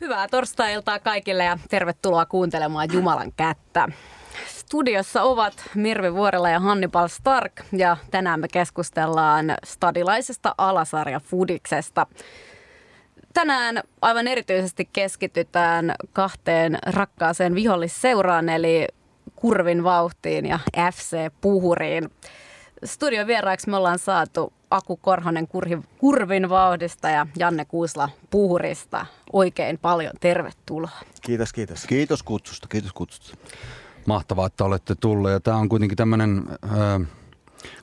Hyvää torstai-iltaa kaikille ja tervetuloa kuuntelemaan Jumalan kättä. Studiossa ovat Mirvi Vuorella ja Hannibal Stark ja tänään me keskustellaan stadilaisesta alasarja Fudiksesta. Tänään aivan erityisesti keskitytään kahteen rakkaaseen vihollisseuraan eli Kurvin vauhtiin ja FC Puhuriin. Studion vieraiksi me ollaan saatu Aku Korhonen Kurvin vauhdista ja Janne Kuusla Puhurista. Oikein paljon tervetuloa. Kiitos, kiitos. Kiitos kutsusta, kiitos kutsusta. Mahtavaa, että olette tulleet. Ja tämä on kuitenkin tämmöinen,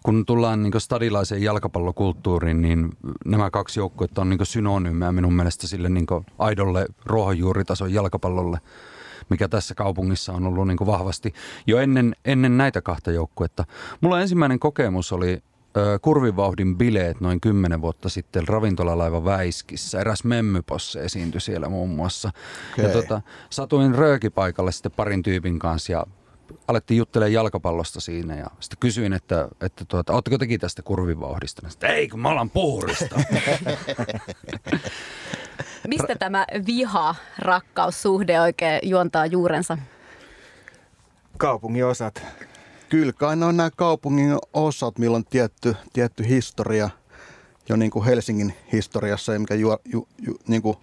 kun tullaan niin stadilaiseen jalkapallokulttuuriin, niin nämä kaksi joukkuetta on niin synonyymeä minun mielestä sille niin aidolle ruohonjuuritason jalkapallolle mikä tässä kaupungissa on ollut niin vahvasti jo ennen, ennen näitä kahta joukkuetta. Mulla ensimmäinen kokemus oli kurvivauhdin bileet noin kymmenen vuotta sitten ravintolalaiva Väiskissä. Eräs memmyposse esiintyi siellä muun muassa. Okay. Ja tota, satuin röökipaikalle sitten parin tyypin kanssa ja alettiin juttelemaan jalkapallosta siinä ja sitten kysyin, että, että tuota, ootteko tekin tästä kurvivauhdista? Sitten, ei, kun mä alan puhurista. Mistä tämä viha, rakkaussuhde oikein juontaa juurensa? Kaupungin osat. Kyllä kai ne on nämä kaupungin osat, millä on tietty, tietty historia jo niin kuin Helsingin historiassa, ja mikä ju, ju, ju, niin kuin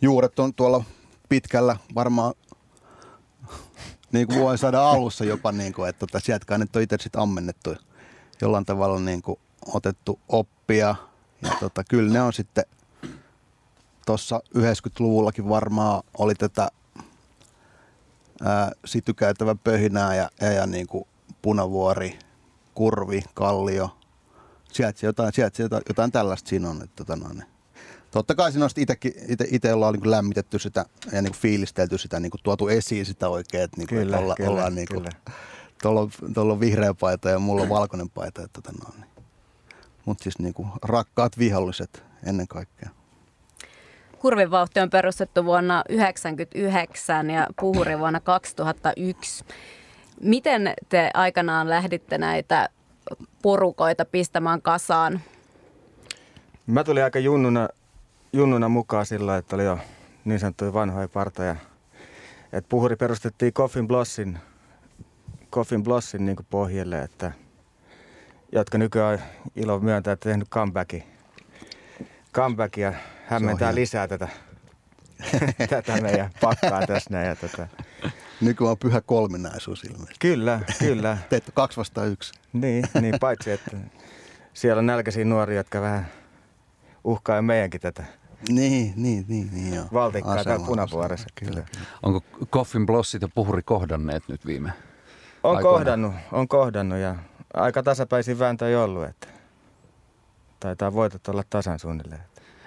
juuret on tuolla pitkällä varmaan niin kuin voi saada alussa jopa, niin kuin, että tota, sieltä kai nyt on itse sitten ammennettu jollain tavalla niin kuin otettu oppia. Ja tota, kyllä ne on sitten tuossa 90-luvullakin varmaan oli tätä ää, sitykäytävä pöhinää ja, ja, ja niin kuin Punavuori, Kurvi, Kallio. Sieltä jotain, sieltä jotain, jotain tällaista siinä on. Että, tota noin. Totta kai siinä on itse, itse ollaan niin lämmitetty sitä ja niin fiilistelty sitä, niin tuotu esiin sitä oikein, että, niin kuin, kyllä, että olla, kyllä, ollaan niin kuin, tuolla, on, tuolla on vihreä paita ja mulla on valkoinen paita. Että, tota noin. Mutta siis niin kuin, rakkaat viholliset ennen kaikkea. Kurvin vauhti on perustettu vuonna 1999 ja Puhuri vuonna 2001. Miten te aikanaan lähditte näitä porukoita pistämään kasaan? Mä tulin aika junnuna, junnuna mukaan sillä, että oli jo niin sanottuja vanhoja partoja. Et puhuri perustettiin Coffin Blossin, Coffin Blossin niin pohjalle, että, jotka nykyään ilo myöntää, että tehnyt comebackin. Comeback ja hämmentää lisää tätä, tätä meidän pakkaa tässä näin. Ja tätä. Nykyään on pyhä kolminaisuus ilmeisesti. Kyllä, kyllä. Teet kaksi vastaan yksi. Niin, niin, paitsi että siellä on nälkäisiä nuoria, jotka vähän uhkaa meidänkin tätä. Niin, niin, niin, niin joo. Valtikkaa täällä punapuolessa. Kyllä. kyllä. Onko Koffin blossit ja puhuri kohdanneet nyt viime On aikoina? kohdannut, on kohdannut ja aika tasapäisin vääntöjä ollut, että taitaa voitot olla tasan suunnilleen.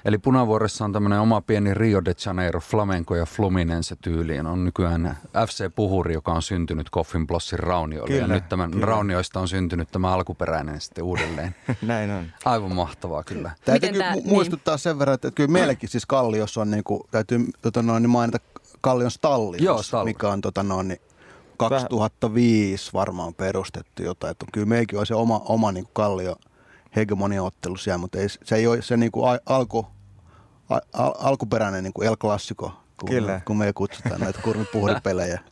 Eli Punavuoressa on tämmöinen oma pieni Rio de Janeiro, flamenco ja fluminense tyyliin. On nykyään FC Puhuri, joka on syntynyt Coffin Blossin raunioille. Kyllä, ja nyt tämän kyllä. raunioista on syntynyt tämä alkuperäinen sitten uudelleen. Näin on. Aivan mahtavaa kyllä. Täytyy kyllä mu- muistuttaa niin. sen verran, että kyllä meilläkin siis Kalliossa on, niin kuin, täytyy tota noin, niin mainita Kallion stalli, Joo, stalli. mikä on tota noin, niin 2005 varmaan perustettu jotain. Että kyllä meilläkin on se oma, oma niin kuin Kallio hegemoniaottelu siellä, mutta ei, se ei ole se niin kuin alku, al- alkuperäinen niin kuin El Classico, kun, Kyllä. kun me kutsutaan näitä kurvipuhdipelejä.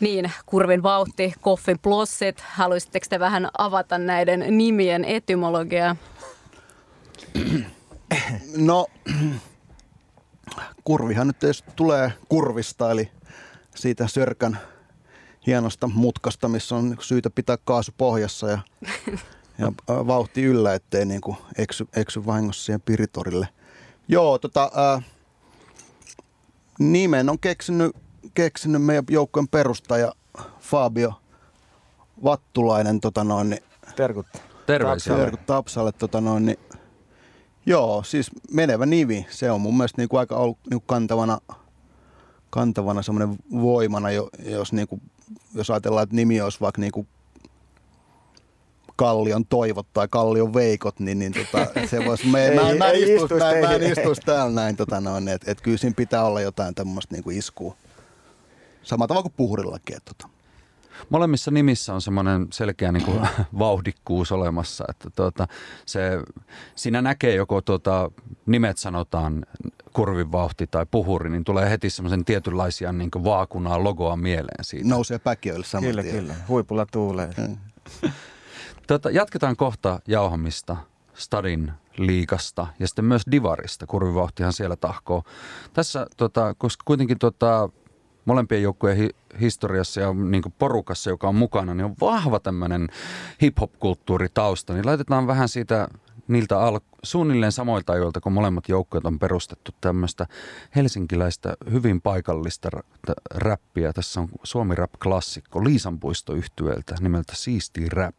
Niin, kurvin vauhti, koffin plossit. Haluaisitteko te vähän avata näiden nimien etymologiaa? No, kurvihan nyt tulee kurvista, eli siitä sörkän hienosta mutkasta, missä on syytä pitää kaasu pohjassa ja, ja vauhti yllä, ettei niin kuin eksy, eksy vahingossa siihen piritorille – Joo, tota, äh, nimen on keksinyt, keksinyt meidän joukkojen perustaja Fabio Vattulainen. Tota noin, niin, Terkut. Terveisiä. Terkut Tapsalle. Tota noin, niin, joo, siis menevä nimi. Se on mun mielestä niinku aika ollut niinku kantavana, kantavana semmoinen voimana, jos, niinku, jos ajatellaan, että nimi olisi vaikka niinku Kallion toivot tai Kallion veikot, niin, niin tota, se voisi, me, ei, mä, mä, ei istus, istus, mä, mä en istus täällä näin, tota, noin, että et kyllä siinä pitää olla jotain tämmöistä niinku iskua. Samalla tavalla kuin puhurillakin. Tota. molemmissa nimissä on semmoinen selkeä niin kuin, vauhdikkuus olemassa, että tuota, se, siinä näkee joko tuota, nimet sanotaan kurvin vauhti tai puhuri, niin tulee heti semmoisen tietynlaisia niin vaakunaa logoa mieleen siitä. Nousee päkiöille saman Kyllä, tien. kyllä. Huipulla tuulee. Tota, jatketaan kohta jauhamista Stadin liikasta ja sitten myös Divarista. Kurvivauhtihan siellä tahkoo. Tässä, tota, koska kuitenkin tota, molempien joukkueen hi- historiassa ja niin porukassa, joka on mukana, niin on vahva tämmöinen hip-hop-kulttuuri tausta. Niin laitetaan vähän siitä niiltä al- suunnilleen samoilta ajoilta, kun molemmat joukkueet on perustettu tämmöistä helsinkiläistä hyvin paikallista r- räppiä. Tässä on Suomi Rap-klassikko Liisanpuisto yhtyöltä nimeltä Siisti Rap.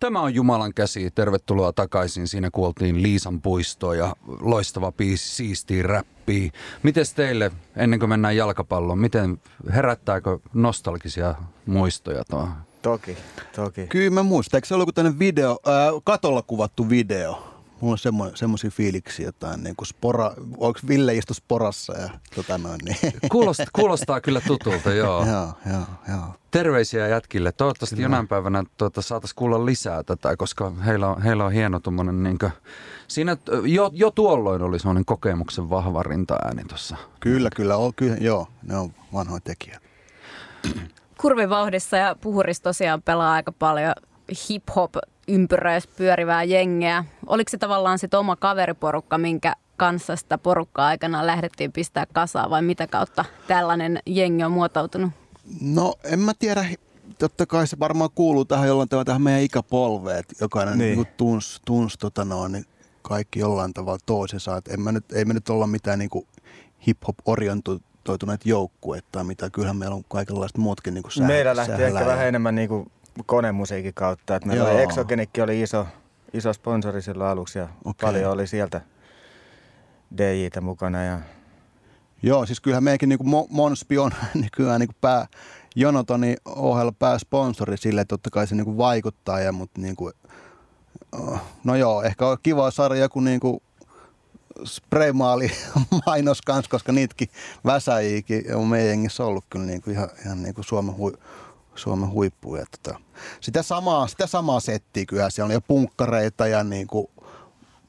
Tämä on Jumalan käsi. Tervetuloa takaisin. Siinä kuoltiin Liisan puistoa ja loistava biisi, siistiä räppiä. Miten teille, ennen kuin mennään jalkapalloon, miten herättääkö nostalgisia muistoja tuo? Toki, toki. Kyllä mä muistan. Eikö se ollut tämmöinen video, ää, katolla kuvattu video? Mulla on semmo, semmoisia fiiliksiä jotain, niin kuin spora, onko Ville istu sporassa ja tota noin, niin. Kuulostaa, kuulostaa kyllä tutulta, joo. joo, joo, joo. Terveisiä jätkille. Toivottavasti jonain päivänä tuota, saataisiin kuulla lisää tätä, koska heillä on, heillä on hieno tuommoinen, niin siinä jo, jo tuolloin oli semmoinen kokemuksen vahva rintaääni tuossa. Kyllä, kyllä, on, kyllä, joo, ne on vanhoja tekijät. Kurvivauhdissa ja puhurissa tosiaan pelaa aika paljon hip-hop ympyröissä pyörivää jengiä. Oliko se tavallaan sitten oma kaveriporukka, minkä kanssa sitä porukkaa aikana lähdettiin pistää kasaan vai mitä kautta tällainen jengi on muotoutunut? No en mä tiedä, totta kai se varmaan kuuluu tähän jollain tavalla tähän meidän ikäpolveen, että jokainen Niin. niin. tunsi, tunsi tota noin, niin kaikki jollain tavalla toisensa. Et en mä nyt, ei me nyt olla mitään niin hip-hop orientoituneet joukkueet tai mitä. Kyllähän meillä on kaikenlaista muutkin niin kuin Meillä lähti ehkä vähän enemmän niin kuin konemusiikin kautta. Että meillä oli. Exogenikki oli iso, iso sponsori silloin aluksi ja Okei. paljon oli sieltä DJtä mukana. Ja Joo, siis kyllähän meidänkin niin kuin Monspi on nykyään niin kuin pää, Jonotonin ohella pääsponsori sille, että totta kai se niin kuin vaikuttaa, ja, mutta niin kuin, oh, no joo, ehkä on kiva saada joku niin kuin spraymaali mainos kanssa, koska niitäkin väsäjiäkin on meidän jengissä ollut kyllä niin kuin ihan, ihan niin kuin Suomen, hui, Suomen huippuja. Tota. Sitä, samaa, sitä samaa settiä kyllä, siellä on jo punkkareita ja niin kuin,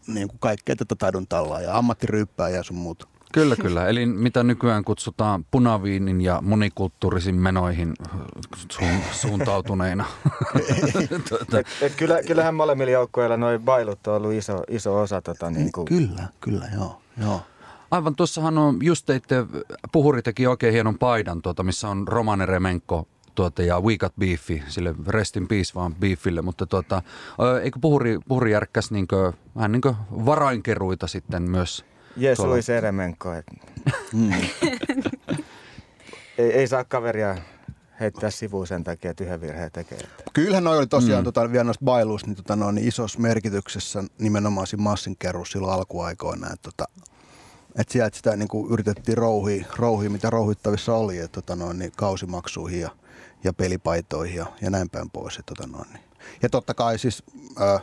niin kuin kaikkea tätä taidon tallaa ja ammattiryyppää ja sun muuta. Kyllä, kyllä. Eli mitä nykyään kutsutaan punaviinin ja monikulttuurisiin menoihin suun, suuntautuneina. tuota, et, et kyllä, kyllähän molemmilla joukkueilla noin bailut on ollut iso, iso osa. Tota, niin kuin, Kyllä, kyllä, joo. joo. aivan tuossahan on, just teitte, Puhuri teki oikein hienon paidan, tuota, missä on Romane Remenko tuota, ja We Got Beefi, sille rest in peace vaan Beefille, mutta tuota, eikö Puhuri, Puhuri järkkäs niinkö, vähän niin varainkeruita sitten myös Jees tuolla- Luis Eremenko. Et, Mm. ei, ei saa kaveria heittää sivuun sen takia, että yhden virheen tekee. Että. Kyllähän noi oli tosiaan Mm. tota, vielä noista bailuista niin, tota, noin, niin isossa merkityksessä nimenomaan siinä massinkeruussa silloin alkuaikoina. Että tota, et sieltä sitä niin kuin yritettiin rouhia, rouhia, mitä rouhittavissa oli, että tota, noin, niin kausimaksuihin ja, ja pelipaitoihin ja, ja näin päin pois. Että, tota, noin, niin. Ja totta kai siis äh,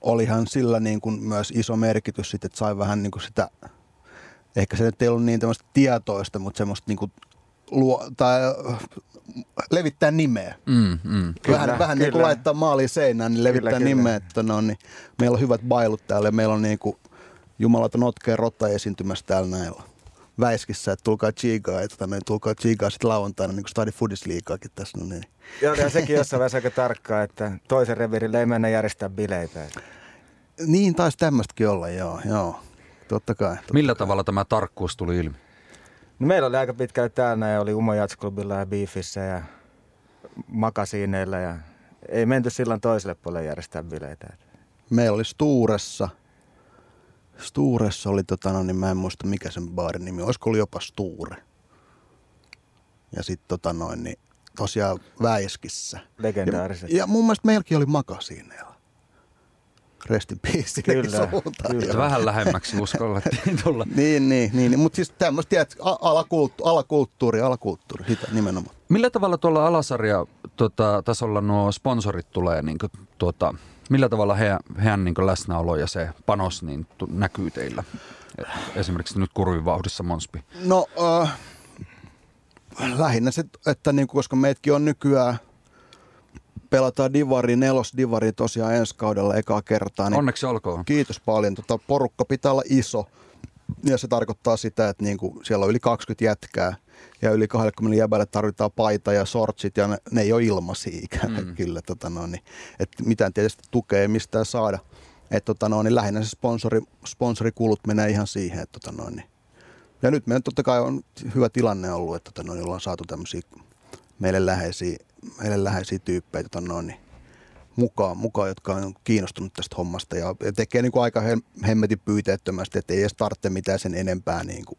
olihan sillä niin kuin myös iso merkitys, sit, että sai vähän niin kuin sitä, ehkä se nyt ei ollut niin tämmöistä tietoista, mutta semmoista niin kuin luo, tai äh, levittää nimeä. Mm, mm. Kyllä, vähän, vähän niin kuin kyllä. laittaa maaliin seinään, niin levittää Kyllä, kyllä. nimeä, että no, niin meillä on hyvät bailut täällä ja meillä on niin kuin jumalata notkea rotta esiintymässä täällä näillä väiskissä, että tulkaa chigaa, että tota, niin, tulkaa chigaa sitten lauantaina, niin kuin Stadi Foodis liikaakin tässä. No niin. Ja, ja sekin jossain vaiheessa aika tarkkaa, että toisen revirille ei mennä järjestää bileitä. Että. Niin, taisi tämmöistäkin olla, joo, joo. Totta kai. Totta Millä kai. tavalla tämä tarkkuus tuli ilmi? No meillä oli aika pitkälle täällä ja oli Umo Jatsklubilla ja Beefissä ja makasiineilla ja ei menty silloin toiselle puolelle järjestää bileitä. Meillä oli Stuuressa, Stuuressa oli, tota, no, niin mä en muista mikä sen baarin nimi, olisiko ollut jopa Stuure. Ja sitten tota noin, niin tosiaan Väiskissä. Legendaariset. Ja, ja mun mielestä meilläkin oli makasiineilla. Rest in peace Kyllä, kyllä. Vähän lähemmäksi uskallettiin tulla. Niin, niin, niin, niin. mutta siis tämmöistä, tiedät, alakulttu, alakulttuuri, alakulttuuri, sitä nimenomaan. Millä tavalla tuolla alasarja tota, tasolla nuo sponsorit tulee, niin kuin, tuota, millä tavalla he, heidän niin kuin läsnäolo ja se panos niin, näkyy teillä? Esimerkiksi nyt kurvivauhdissa Monspi. No, äh, lähinnä se, että niin, koska meitkin on nykyään pelataan Divari, nelos Divari tosiaan ensi kaudella ekaa kertaa. Niin Onneksi olkoon. Kiitos paljon. Tota, porukka pitää olla iso ja se tarkoittaa sitä, että niinku, siellä on yli 20 jätkää ja yli 20 jäbälle tarvitaan paita ja sortsit ja ne, ne ei ole ilmaisia ikään mm. kyllä. Tota no, niin, että mitään tietysti tukea ei mistään saada. Et, tota no, niin lähinnä se sponsori, sponsorikulut menee ihan siihen. Että, tota no, niin. Ja nyt meidän totta kai on hyvä tilanne ollut, että tota no, niin ollaan saatu tämmöisiä meille läheisiä, meille läheisiä tyyppejä tota no, niin, mukaan, mukaan, jotka on kiinnostunut tästä hommasta ja tekee niin kuin aika hemmetin pyyteettömästi, että ei edes tarvitse mitään sen enempää niin kuin,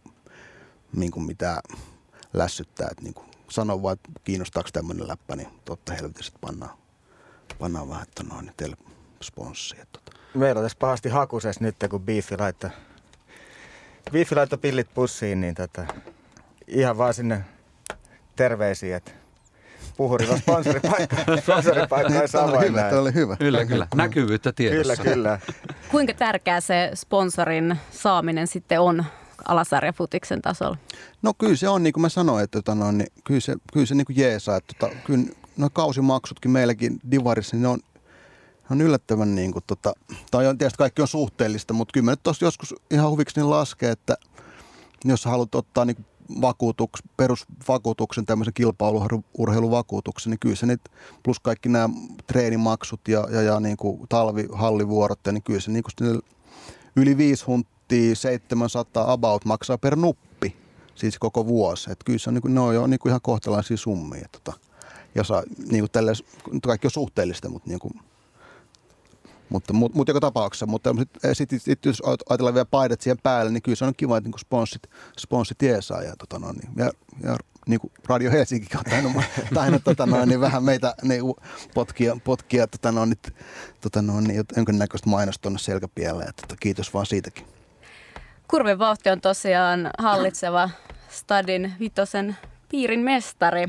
niin kuin mitä lässyttää. Että niin kuin sano vaan, että kiinnostaako tämmöinen läppä, niin totta helvetissä, pannaan, pannaan vähän, että noin, teille sponssia. Tota. Meillä on tässä pahasti hakuses nyt, kun Beefi laittaa, Beefi laittaa pillit pussiin, niin tota, ihan vaan sinne terveisiä, että puhurilla sponsoripaikka, sponsoripaikka ei saa oli hyvä, oli hyvä. Kyllä, kyllä. Näkyvyyttä tiedossa. Kyllä, kyllä. Kuinka tärkeää se sponsorin saaminen sitten on alasarjafutiksen tasolla? No kyllä se on, niin kuin mä sanoin, että tota, no, niin, kyllä se, kyllä se niin kuin jeesaa. Että, tota, kyllä no kausimaksutkin meilläkin Divarissa, niin ne on, on yllättävän, niin kuin, tota, tai on tietysti kaikki on suhteellista, mutta kyllä mä nyt tuossa joskus ihan huviksi niin laskee, että jos haluat ottaa niin vakuutuks, perusvakuutuksen, tämmöisen kilpailuurheiluvakuutuksen, niin kyllä se nyt, plus kaikki nämä treenimaksut ja, ja, ja niin kuin talvihallivuorot, niin kyllä se niin kuin yli viisi hunttia, 700 about maksaa per nuppi, siis koko vuosi. Että kyllä se on, niin kuin, ne on jo niin kuin ihan kohtalaisia summia. Tota, ja saa, niin kuin tälle, kaikki on suhteellista, mutta niin kuin, mutta, mutta, mutta joka tapauksessa, mutta sitten sit, sit, jos ajatellaan vielä paidat siihen päälle, niin kyllä se on kiva, että niin sponssit, sponssit jeesaa. Ja, tota no, niin, ja, ja niin kuin Radio Helsinki on tainnut, tainnut tota no, niin vähän meitä niin, potkia, potkia tota no, nyt, tota no, niin, jonkinnäköistä mainosta tuonne selkäpielle. Että, tota, kiitos vaan siitäkin. Kurvin vauhti on tosiaan hallitseva Stadin vitosen piirin mestari.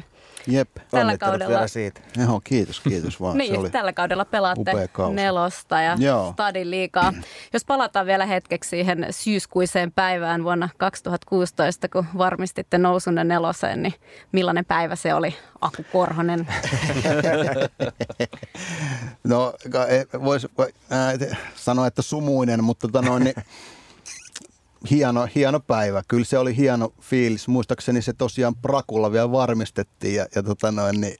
Jep. Tällä kaudella. vielä siitä. Joo, kiitos, kiitos vaan. niin, se oli tällä kaudella pelaatte nelosta ja Joo. Stadin liikaa. Jos palataan vielä hetkeksi siihen syyskuiseen päivään vuonna 2016, kun varmistitte nousunne neloseen, niin millainen päivä se oli, Aku Korhonen? no, voisi äh, sanoa, että sumuinen, mutta tota noin, niin, hieno, hieno päivä. Kyllä se oli hieno fiilis. Muistaakseni se tosiaan Prakulla vielä varmistettiin ja, ja tota noin, niin,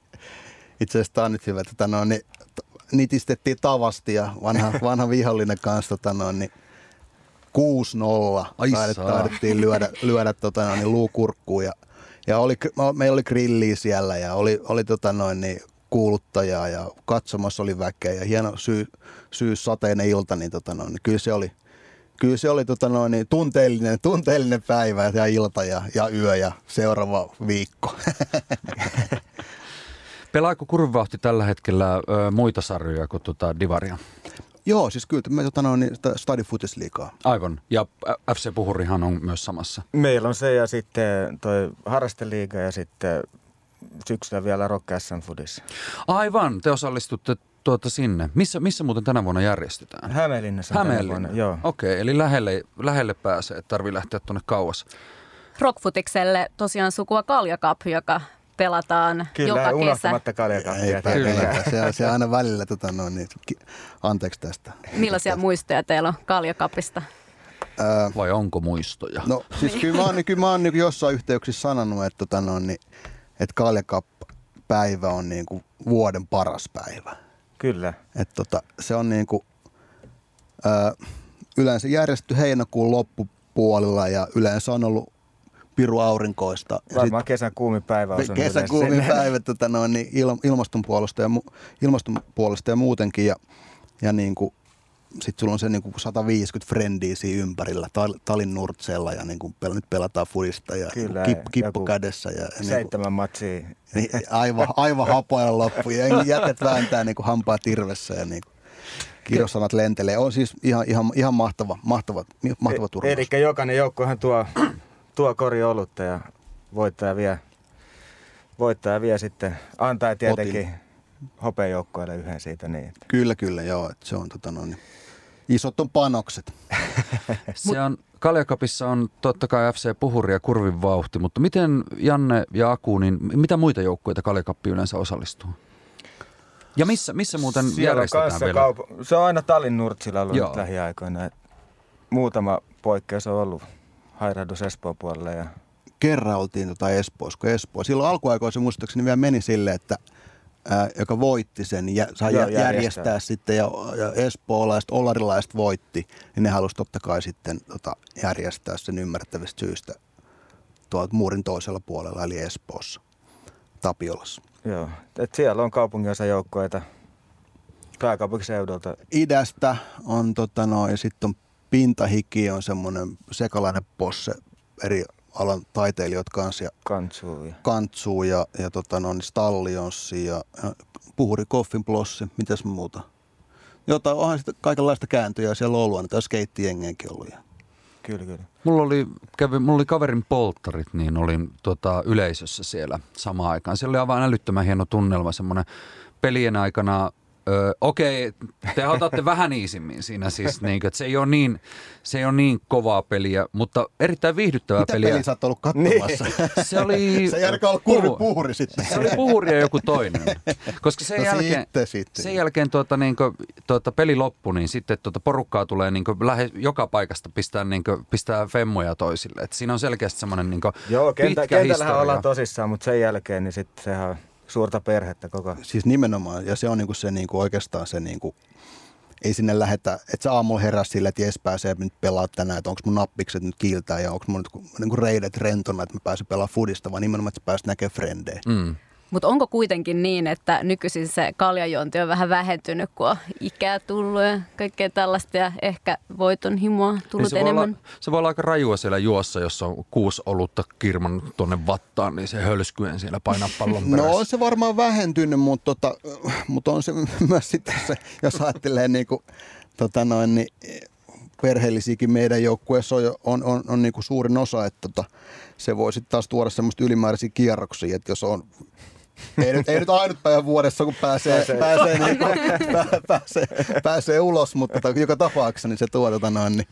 itse asiassa tämä on nyt hyvä. Tota noin, niin, nitistettiin tavasti ja vanha, vanha vihollinen kanssa tota noin, niin 6-0. Taidettiin lyödä, lyödä tota noin, niin luukurkkuun ja, ja oli, meillä oli grilliä siellä ja oli, oli tota noin, niin kuuluttajaa ja katsomassa oli väkeä ja hieno syy, syys sateinen ilta, niin, tota noin, niin kyllä se oli, kyllä se oli tota noin, niin tunteellinen, tunteellinen päivä ja ilta ja, ja yö ja seuraava viikko. Pelaako kurvivauhti tällä hetkellä ö, muita sarjoja kuin tota Divaria? Joo, siis kyllä me tota noin, niin Stadi liikaa. Aivan. Ja FC Puhurihan on myös samassa. Meillä on se ja sitten toi harrasteliiga ja sitten syksyllä vielä Rock Fudissa. Aivan, te osallistutte tuota sinne. Missä, missä muuten tänä vuonna järjestetään? Hämeenlinnassa Hämeenlinna. Vuonna, joo. Okei, okay, eli lähelle, lähelle pääsee, että tarvii lähteä tuonne kauas. Rockfutikselle tosiaan sukua Kaljakap, joka pelataan Kyllä, joka kesä. unohtamatta Kaljakapia. Kyllä, se, se aina välillä, tota, no, niin, anteeksi tästä. Millaisia muistoja teillä on Kaljakapista? Vai onko muistoja? No siis kyllä mä oon, kyllä mä oon niin jossain yhteyksissä sanonut, että, tota, no, niin, että Kaljakap päivä on niin kuin vuoden paras päivä. Kyllä. Et tota, se on niin kuin, ö, yleensä järjestetty heinäkuun loppupuolella ja yleensä on ollut piru aurinkoista. Varmaan kesän kuumin päivä on Kesän kuumin päivä tota noin, niin il, ilmaston, puolesta ja, ilmaston puolesta ja muutenkin. Ja, ja niin kuin, sitten sulla on se niin kuin 150 frendiä siinä ympärillä tal, talin nurtsella ja niin kuin pel, nyt pelataan fudista ja Kyllä, kip, kippu kädessä. Ja, ja seitsemän niin matsia. Niin, aivan, aivan hapoilla loppu ja jätet vääntää niin kuin hampaa tirvessä ja niin kuin kirjosanat lentelee. On siis ihan, ihan, ihan mahtava, mahtava, mahtava turnaus. Eli jokainen joukkohan tuo, tuo kori olutta ja voittaja vie, voittaja vie sitten, antaa tietenkin hopeajoukkoille yhden siitä. Niin. Kyllä, kyllä, joo. Että se on tota noin, isot on panokset. se on Kaljakapissa on totta kai FC Puhuri ja Kurvin vauhti, mutta miten Janne ja Aku, niin mitä muita joukkueita Kaljakappi yleensä osallistuu? Ja missä, missä muuten Siellä järjestetään vielä? kaup- se on aina Talin Nurtsilla ollut Joo. nyt lähiaikoina. Et muutama poikkeus on ollut hairahdus Espoon puolelle ja kerran oltiin tota Espoossa, kun Espoo. Silloin alkuaikoina se muistaakseni vielä meni silleen, että ää, joka voitti sen, ja sai Joo, järjestää. järjestää. sitten, ja, ja espoolaiset, olarilaiset voitti, niin ne halusi totta kai sitten tota, järjestää sen ymmärrettävistä syystä tuolta muurin toisella puolella, eli Espoossa, Tapiolassa. joo. Et siellä on kaupunginosa joukkoita pääkaupunkiseudulta. Idästä on tota noin, sitten on Pintahiki on semmoinen sekalainen posse eri alan taiteilijoita kanssa, ja Kantsuu ja Kantsuu ja, ja tota, no, niin Stallionssi ja, ja Puhuri Koffin Plossi, mitäs muuta. Jotain, onhan sitten kaikenlaista kääntöjä siellä ollut, aina tai skeittijengeenkin ollut. Ja. kyllä, kyllä. Mulla oli, kävi, mulla oli kaverin polttarit, niin olin tota, yleisössä siellä samaan aikaan. Siellä oli aivan älyttömän hieno tunnelma, semmoinen pelien aikana Öö, okei, te otatte vähän iisimmin siinä siis, niin, että se ei, ole niin, se ei ole niin kovaa peliä, mutta erittäin viihdyttävää Mitä peliä. peliä sä oot ollut katsomassa? Se oli... se ei ainakaan ollut kurvi puhu- puhuri sitten. Se oli puhuri ja joku toinen. Koska sen No jälkeen, sitten, sitten. sen jälkeen tuota, niin kuin, tuota, peli loppui, niin sitten tuota, porukkaa tulee niin kuin, lähes joka paikasta pistää, niin kuin, pistää femmoja toisille. Et siinä on selkeästi semmoinen niin kuin, Joo, kentä, pitkä kentällähän historia. ollaan tosissaan, mutta sen jälkeen niin sitten sehän suurta perhettä koko Siis nimenomaan, ja se on niinku se niinku oikeastaan se, niinku, ei sinne lähetä, että sä aamulla herää sillä, että jes pääsee nyt pelaa tänään, että onko mun nappikset nyt kiiltää ja onko mun nyt niinku reidet rentona, että mä pääsen pelaamaan fudista, vaan nimenomaan, että sä pääset näkemään frendejä. Mm. Mutta onko kuitenkin niin, että nykyisin se kaljajuonti on vähän vähentynyt, kun on ikää tullut ja kaikkea tällaista ja ehkä voitonhimoa tullut Niin se, voi enemmän? olla, se voi olla aika rajua siellä juossa, jos on kuusi olutta kirman tuonne vattaan, niin se hölskyen siellä painaa pallon perässä. No on se varmaan vähentynyt, mutta, tota, mutta on se myös sitten se, jos ajattelee niin kuin, tota noin, niin perheellisiäkin meidän joukkueessa on, on, on, on niin kuin suurin osa, että tota, se voi sitten taas tuoda semmoista ylimääräisiä kierroksia, että jos on ei nyt, ei nyt ainut päivä vuodessa, kun pääsee, pääsee, pääsee, niin kuin, pää, pääsee, pääsee ulos, mutta tota, joka tapauksessa niin se tuo tota noin, niin,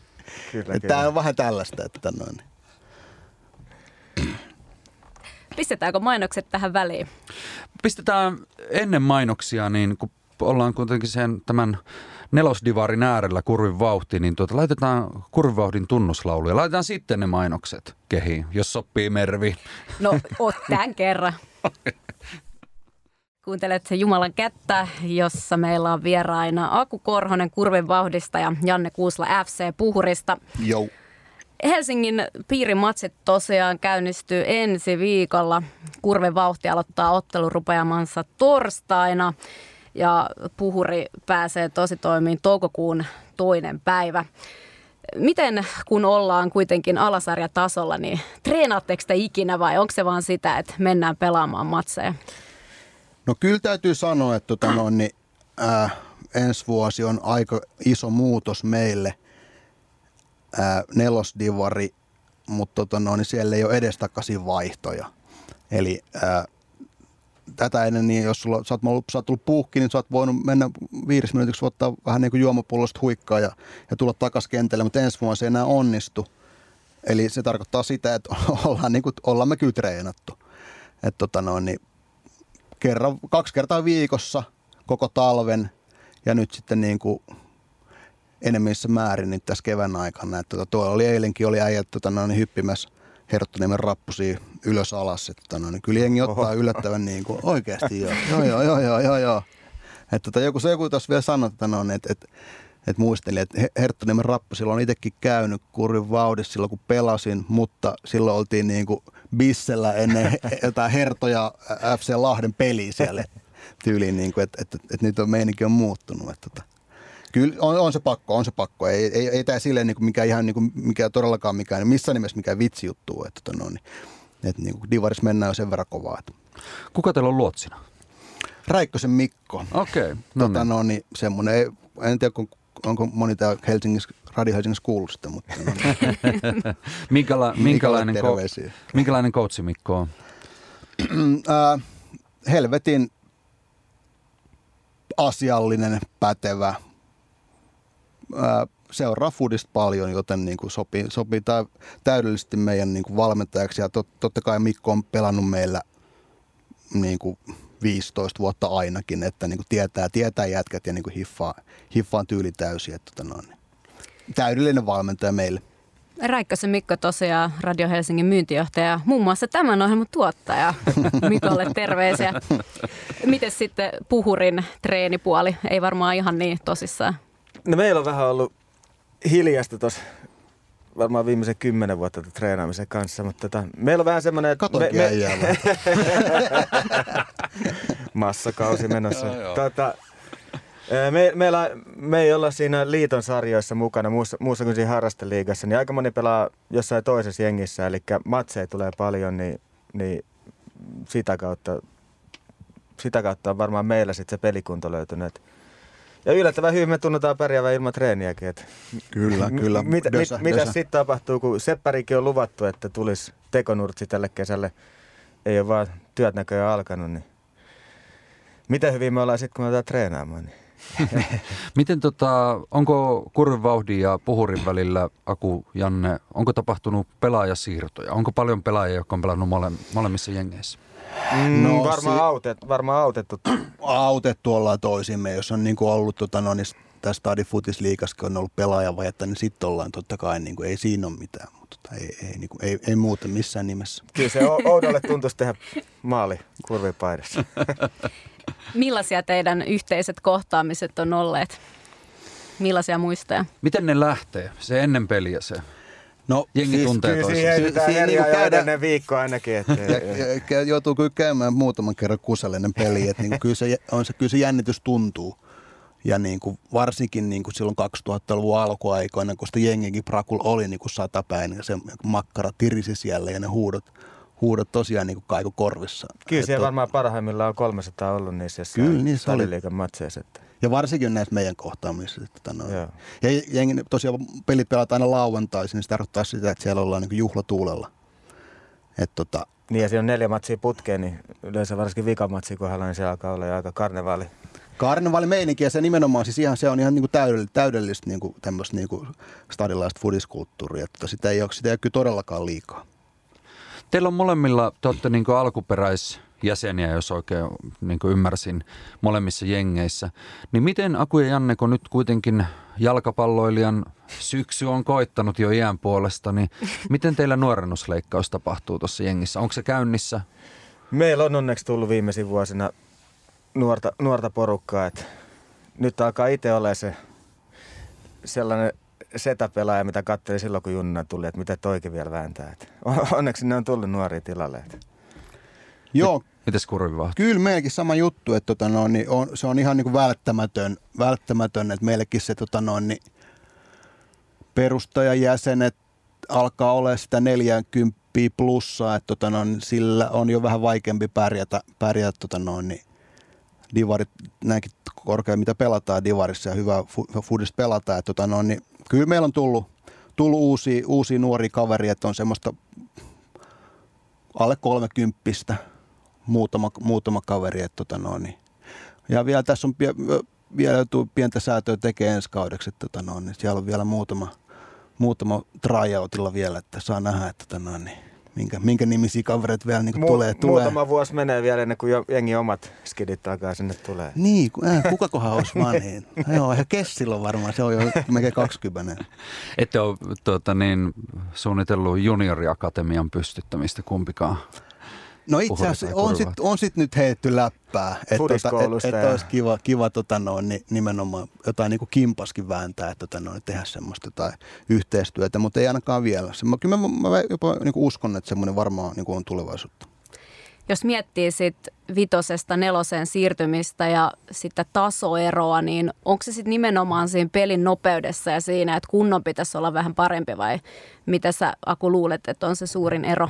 Kyllä, että tämä on vähän tällaista, että tota noin, niin. Pistetäänkö mainokset tähän väliin? Pistetään ennen mainoksia, niin kun ollaan kuitenkin sen tämän nelosdivarin äärellä kurvin vauhti, niin tuota, laitetaan kurvin vauhdin tunnuslaulu ja laitetaan sitten ne mainokset kehiin, jos sopii Mervi. No, oot tämän kerran. Kuuntelet Jumalan kättä, jossa meillä on vieraina Aku Korhonen Kurven vauhdista ja Janne Kuusla FC Puhurista. Jou. Helsingin piirimatsit tosiaan käynnistyy ensi viikolla. Kurven vauhti aloittaa ottelurupeamansa torstaina ja Puhuri pääsee tositoimiin toukokuun toinen päivä. Miten kun ollaan kuitenkin alasarjatasolla, niin treenaatteko te ikinä vai onko se vaan sitä, että mennään pelaamaan matseja? No kyllä täytyy sanoa, että tota noin, niin, ää, ensi vuosi on aika iso muutos meille. Ää, nelosdivari, mutta tota noin, niin siellä ei ole edestakaisin vaihtoja. Eli ää, tätä ennen, niin jos sulla, sä, oot ollut, sä oot tullut puhki, niin sä oot voinut mennä viidessä minuutiksi ottaa vähän niin kuin juomapullosta huikkaa ja, ja tulla takaisin kentälle, mutta ensi vuonna se ei enää onnistu. Eli se tarkoittaa sitä, että ollaan, niin kuin, ollaan me kyllä treenattu. Että tota noin, niin kerran, kaksi kertaa viikossa koko talven ja nyt sitten niin kuin enemmissä määrin niin tässä kevään aikana. Että tota, tuolla oli eilenkin oli äijät tota, noin, hyppimässä Herttoniemen rappusia ylös alas. Että, tota, noin, kyllä jengi ottaa Oho. yllättävän niin kuin, oikeasti joo. Joo, joo, joo, joo, joo, joo. Että, tota, joku, se joku tuossa vielä sanoi, että, noin, että, että, että muistelin, että He- Herttoniemen rappusilla on itsekin käynyt kurvin vauhdissa silloin, kun pelasin, mutta silloin oltiin niin kuin bissellä ennen jotain Hertoja FC Lahden peliä siellä tyyliin, niin kuin, että, että, että, nyt on meininki on muuttunut. Että, että, Kyllä on, on, se pakko, on se pakko. Ei, ei, ei tämä silleen niin kuin mikä ihan niin kuin, mikä todellakaan mikään, missään nimessä mikään vitsi juttu. Että, että, no, niin, että niin kuin divaris mennään jo sen verran kovaa. Että. Kuka teillä on luotsina? Räikkösen Mikko, Okei, no tota, niin. no, niin, semmoinen, en tiedä kun, onko moni täällä Helsingissä, Radio Helsingissä kuullut sitä, mutta no, niin, Minkäla, minkälainen, ko- minkälainen coachi Mikko on? ää, helvetin asiallinen, pätevä, ää, seuraa Foodista paljon, joten niin kuin sopii, sopii tä, täydellisesti meidän niin kuin valmentajaksi. Ja tot, totta kai Mikko on pelannut meillä niin kuin 15 vuotta ainakin, että niin kuin tietää, tietää jätkät ja niin kuin hiffaa, hiffaa tyyli täysin. Että tota noin, täydellinen valmentaja meille. Räikkösen Mikko tosiaan Radio Helsingin myyntijohtaja, muun muassa tämän ohjelman tuottaja. Mikolle terveisiä. Miten sitten puhurin treenipuoli? Ei varmaan ihan niin tosissaan. No meillä on vähän ollut hiljasta tuossa varmaan viimeisen kymmenen vuotta treenaamisen kanssa, mutta tota, meillä on vähän semmoinen... Katoinkin me, me, Massakausi menossa. tota, me, meillä, me ei olla siinä liiton sarjoissa mukana muussa, muussa kuin siinä harrasteliigassa, niin aika moni pelaa jossain toisessa jengissä, eli matseja tulee paljon, niin, niin sitä, kautta, sitä kautta on varmaan meillä sitten se pelikunto löytynyt. Ja yllättävän hyvin me tunnutaan pärjäävän ilman treeniäkin. Että kyllä, kyllä. Mit, mit, dösä, mitä sitten tapahtuu, kun Seppärikin on luvattu, että tulisi tekonurtsi tälle kesälle. Ei ole vaan työt näköjään alkanut, niin miten hyvin me ollaan sitten, kun me aletaan treenaamaan. Niin. Miten tota, onko kurvivauhdin ja puhurin välillä, Aku Janne, onko tapahtunut pelaajasiirtoja? Onko paljon pelaajia, jotka on pelannut mole, molemmissa jengeissä? Mm, no, varmaan, si- autet, varmaan autettu. Autettu ollaan toisimme, jos on niin kuin ollut tota, no, niin tässä Stadi Futisliikassakin on ollut pelaajavajetta, niin sitten ollaan totta kai, niin kuin, ei siinä ole mitään, mutta tota, ei, ei, niin kuin, ei, ei muuta missään nimessä. Kyllä se Oudolle tuntuisi tehdä maali kurvipaidassa. Millaisia teidän yhteiset kohtaamiset on olleet? Millaisia muistoja? Miten ne lähtee? Se ennen peliä se. No, Jengi siis tuntee kyllä siihen heitetään si- niin käydä... viikko ainakin. Että, ja, ja, ja, joutuu kyllä käymään muutaman kerran kusellinen peli. Että niin kyllä, se, on se, kyllä se jännitys tuntuu. Ja niin kuin varsinkin niin kuin silloin 2000-luvun alkuaikoina, kun sitä jengikin Prakul oli niin kuin satapäin ja se makkara tirisi siellä ja ne huudot, huudot tosiaan niin kuin kaiku korvissa. Kyllä siellä varmaan parhaimmillaan on 300 ollut niissä Kyllä, niissä oli. matseissa. Että. Ja varsinkin näissä meidän kohtaamisissa. Että no. Ja jengi, tosiaan pelit pelataan aina lauantaisin, niin se tarkoittaa sitä, että siellä ollaan niin juhlatuulella. Et tota, niin ja siinä on neljä matsia putkeen, niin yleensä varsinkin vikamatsia kohdalla, niin se alkaa olla jo aika karnevaali. Karnevaali meininki ja se nimenomaan, siis ihan, se on ihan niin kuin täydellistä, täydellistä niin kuin tämmöistä niin kuin stadilaista fudiskulttuuria. Että sitä ei ole, sitä ei ole kyllä todellakaan liikaa. Teillä on molemmilla, te olette niin alkuperäisjäseniä, jos oikein niin ymmärsin, molemmissa jengeissä. Niin miten Aku ja Janne, kun nyt kuitenkin jalkapalloilijan syksy on koittanut jo iän puolesta, niin miten teillä nuorennusleikkaus tapahtuu tuossa jengissä? Onko se käynnissä? Meillä on onneksi tullut viimeisin vuosina nuorta, nuorta porukkaa, että nyt alkaa itse olla se sellainen setäpelaaja, mitä katseli silloin, kun Junna tuli, että mitä toikin vielä vääntää. Että onneksi ne on tullut nuoria tilalle. Että. Joo. Mites kurvivahti? Kyllä meilläkin sama juttu, että tota noin, niin on, se on ihan niin kuin välttämätön, välttämätön, että meillekin se tota noin, niin perustajajäsenet alkaa olla sitä 40 plussaa, että tota noin, sillä on jo vähän vaikeampi pärjätä, pärjätä tota noin, niin divarit, näinkin korkea, mitä pelataan divarissa ja hyvä foodista pelataan. Että tota noin, niin kyllä meillä on tullut, tullut uusia, uusia nuoria kaveria, että on semmoista alle kolmekymppistä muutama, muutama kaveri. Että tota noin, niin. Ja vielä tässä on vielä joutuu pientä säätöä tekemään ensi kaudeksi, että tota noin, niin siellä on vielä muutama, muutama tryoutilla vielä, että saa nähdä, että tota noin, niin minkä, minkä nimisiä kavereita vielä niin Mu- tulee, tulee. Muutama vuosi menee vielä ennen kuin jengi omat skidit alkaa sinne tulee. Niin, äh, kukakohan olisi vanhin? Joo, ehkä Kessillä on varmaan, se on jo melkein 20. Ette ole tuota, niin, suunnitellut junioriakatemian pystyttämistä kumpikaan? No itse asiassa on sitten on sit nyt heitty läppää, että tota, et, et olisi kiva, kiva tota noin, niin nimenomaan jotain niin kuin kimpaskin vääntää, että tota noin, tehdä semmoista jotain yhteistyötä, mutta ei ainakaan vielä. Se, mä, kyllä mä, mä jopa niin kuin uskon, että semmoinen varmaan niin kuin on tulevaisuutta. Jos miettii sit vitosesta neloseen siirtymistä ja sitten tasoeroa, niin onko se sitten nimenomaan siinä pelin nopeudessa ja siinä, että kunnon pitäisi olla vähän parempi vai mitä sä Aku luulet, että on se suurin ero?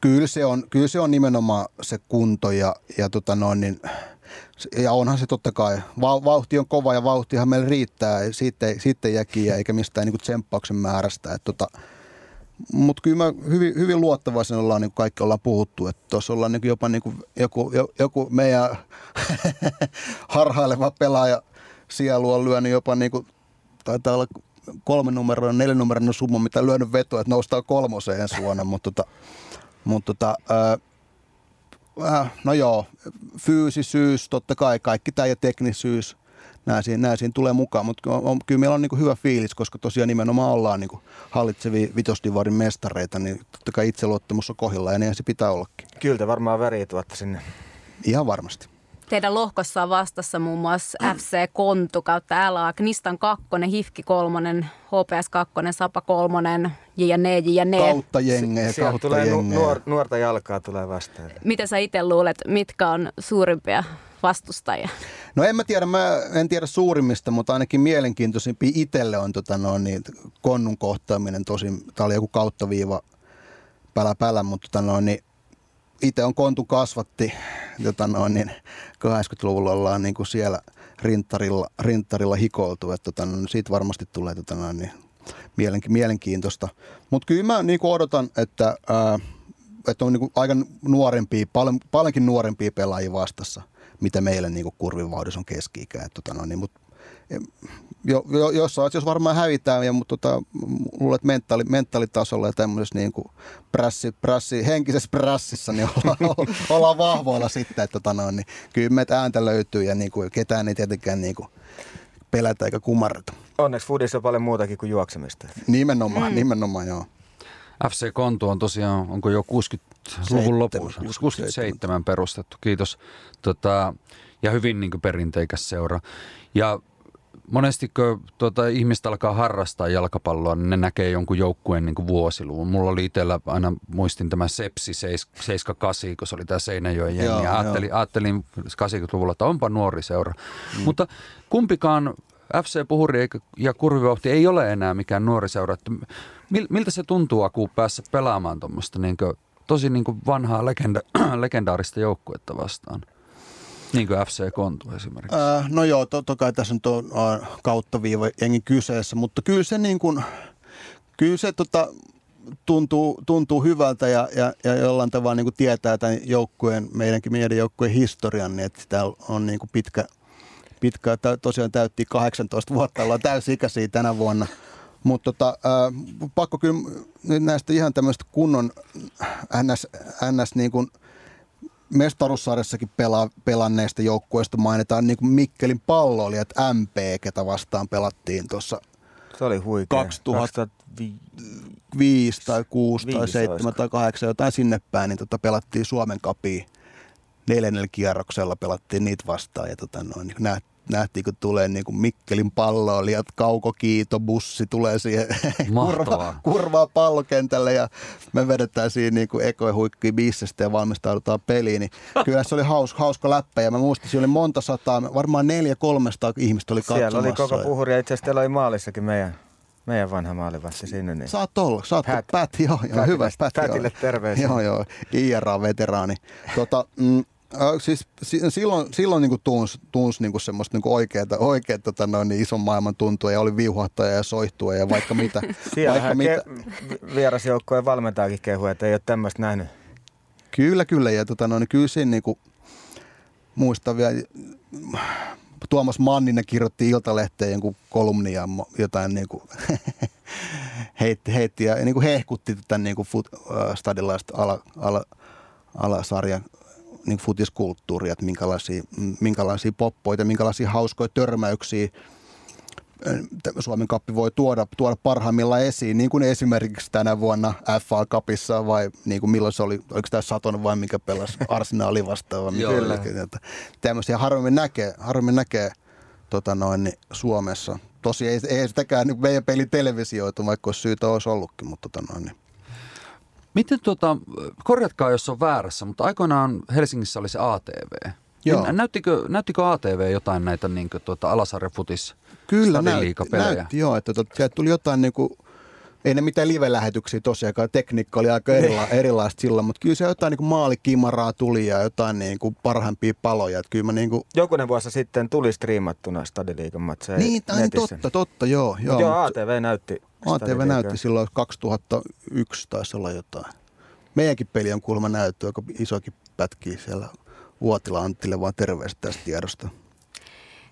Kyllä se on, kyllä se on nimenomaan se kunto ja, ja, tota noin, niin, ja onhan se totta kai. Vauhti on kova ja vauhtihan meillä riittää. Siitä ei, siitä ei jäkiä eikä mistään niin tsemppauksen määrästä. tota, mutta kyllä mä hyvin, hyvin luottavaisen ollaan, niin kaikki ollaan puhuttu, että tuossa ollaan niin jopa niin joku, joku meidän harhaileva pelaaja sielu on lyönyt jopa niin kuin, taitaa olla kolmen numeroinen, neljän numeroinen summa, mitä lyönyt vetoa, että noustaan kolmoseen ensi vuonna, mutta tota, mutta tota, äh, no joo, fyysisyys, totta kai kaikki tämä ja teknisyys, nämä siinä, nämä siinä tulee mukaan, mutta on, kyllä meillä on niin hyvä fiilis, koska tosiaan nimenomaan ollaan niin hallitsevia vitosdivarin mestareita, niin totta kai itseluottamus on kohilla ja niin se pitää ollakin. Kyllä te varmaan väriä tuotte sinne. Ihan varmasti. Teidän lohkossa on vastassa muun muassa FC Kontu kautta LA, Knistan 2, Hifki 3, HPS 2, Sapa 3, JNE, JNE. Kautta jengejä, kautta tulee jengejä. nuor, nuorta jalkaa tulee vastaan. Miten sä itse luulet, mitkä on suurimpia vastustajia? No en mä tiedä, mä en tiedä suurimmista, mutta ainakin mielenkiintoisempi itselle on tota no, niin, konnun kohtaaminen tosi, tää oli joku kauttaviiva pälä pälä, mutta tota no, niin, itse on kontu kasvatti, tota no, niin 80-luvulla ollaan niin kuin siellä rintarilla, rintarilla hikoiltu, että tota, no, siitä varmasti tulee tota, niin, mielenki- mielenkiintoista. Mutta kyllä mä niin kuin odotan, että, ää, että on niin kuin aika nuorempia, paljon, paljonkin nuorempia pelaajia vastassa, mitä meillä niin kuin kurvivaudissa on keski-ikä. Tota, no, niin, mut, jo, jo, jossain asiassa varmaan hävitään, ja, mutta tota, luulen, että mentaali, mentaalitasolla ja tämmöisessä niin kuin prässi, prässi, henkisessä prässissä niin ollaan, ollaan vahvoilla sitten, että tota, no, niin, kyllä meitä ääntä löytyy ja niin kuin, ketään ei tietenkään niin kuin, pelätä eikä kumarreta. Onneksi foodissa on paljon muutakin kuin juoksemista. Nimenomaan, mm. nimenomaan joo. FC Kontu on tosiaan, onko jo 60-luvun lopussa, 67 perustettu, kiitos. Tota, ja hyvin niin perinteikäs seura. Ja monesti kun tuota, ihmistä alkaa harrastaa jalkapalloa, niin ne näkee jonkun joukkueen niin vuosiluvun. Mulla oli itsellä aina, muistin tämä Sepsi 78, kun se oli tämä Seinäjoen jengi. Joo, ja ajattelin, ajattelin 80-luvulla, että onpa nuori seura. Mm. Mutta kumpikaan FC Puhuri ja Kurvivauhti ei ole enää mikään nuori seura. Miltä se tuntuu, kun päässä pelaamaan tuommoista niin tosi niin vanhaa legenda, legendaarista joukkuetta vastaan? Niin kuin FC Kontu esimerkiksi. Äh, no joo, totta kai tässä on tuo äh, kautta viiva jengi kyseessä, mutta kyllä se, niin kuin, kyllä se tota, tuntuu, tuntuu hyvältä ja, ja, ja jollain tavalla niin kuin tietää tämän joukkueen, meidänkin meidän joukkueen historian, niin että täällä on niin kuin pitkä, pitkä tosiaan täytti 18 vuotta, ollaan täysi-ikäisiä tänä vuonna. Mutta tota, äh, pakko kyllä nyt näistä ihan tämmöistä kunnon NS, NS niin kuin – mestaruussarjassakin pela, pelanneista joukkueista mainitaan niin kuin Mikkelin palloilijat MP, ketä vastaan pelattiin tuossa se oli huikea. 2005 tai 6 tai 7 tai 8, jotain sinne päin, niin tota pelattiin Suomen kapia neljännellä kierroksella pelattiin niitä vastaan ja tota noin, niin nähtiin nähtiin, kun tulee niin kuin Mikkelin palloilijat, bussi tulee siihen kurva, kurvaa pallokentälle ja me vedetään siinä niin kuin ekoja huikkiin bissestä ja valmistaudutaan peliin. Niin kyllä se oli hauska, hauska läppä ja mä muistin, siellä oli monta sataa, varmaan neljä kolmesta ihmistä oli katsomassa. Siellä oli koko puhuri ja itse asiassa teillä oli maalissakin meidän meidän vanha maalivahti sinne. Niin. Saat olla, saat Pät, Pät, joo, joo hyvä. Pät, Pätille terveisiä. Joo, joo, IRA-veteraani. Tota, mm, Äh, siis silloin, silloin niin tunsi, tunsi niin semmoista niin oikeata, oikeata tota noin, niin ison maailman tuntua ja oli viuhahtaja ja soihtua ja vaikka mitä. vaikka mitä. Ke- vierasjoukkojen valmentaakin kehu, että ei ole tämmöistä nähnyt. Kyllä, kyllä. Ja tota noin, kyllä siinä niin kuin, muistan vielä, Tuomas Manninen kirjoitti Iltalehteen jonkun kolumnia jotain niin kuin, heitti, heitti ja niin kuin hehkutti tätä niin kuin fut, uh, stadilaista ala, ala, alasarjan niin futiskulttuuria, että minkälaisia, minkälaisia poppoita, minkälaisia hauskoja törmäyksiä Suomen kappi voi tuoda, tuoda parhaimmillaan esiin, niin kuin esimerkiksi tänä vuonna FA Cupissa vai niin kuin milloin se oli, oliko tämä Saton vai mikä pelasi Arsenaali vastaan. Kyllä. Tämmöisiä harvemmin näkee, harvemmin näkee tota noin, niin Suomessa. Tosi ei, ei sitäkään niin meidän peli televisioitu, vaikka olisi syytä olisi ollutkin, mutta tota noin, niin Miten tuota, korjatkaa jos on väärässä, mutta aikoinaan Helsingissä oli se ATV. Joo. Niin näyttikö, näyttikö ATV jotain näitä niin kuin, tuota, alasarjafootis Kyllä näytti, näytti, joo. Että, tuota, sieltä tuli jotain niin kuin, ei ne mitään live-lähetyksiä tosiaankaan, tekniikka oli aika erila, erilaista silloin, mutta kyllä se jotain niin maalikimaraa tuli ja jotain niin kuin parhaimpia paloja. Että kyllä mä niin kuin... Jokunen vuosi sitten tuli striimattuna Stadiliikan matseja Niin, tai niin totta, totta, joo. joo, joo ATV näytti ATV näytti silloin 2001 taisi olla jotain. Meidänkin peli on kuulemma näyttö, aika isokin pätkiä siellä Vuotila Anttille, vaan terveistä tästä tiedosta.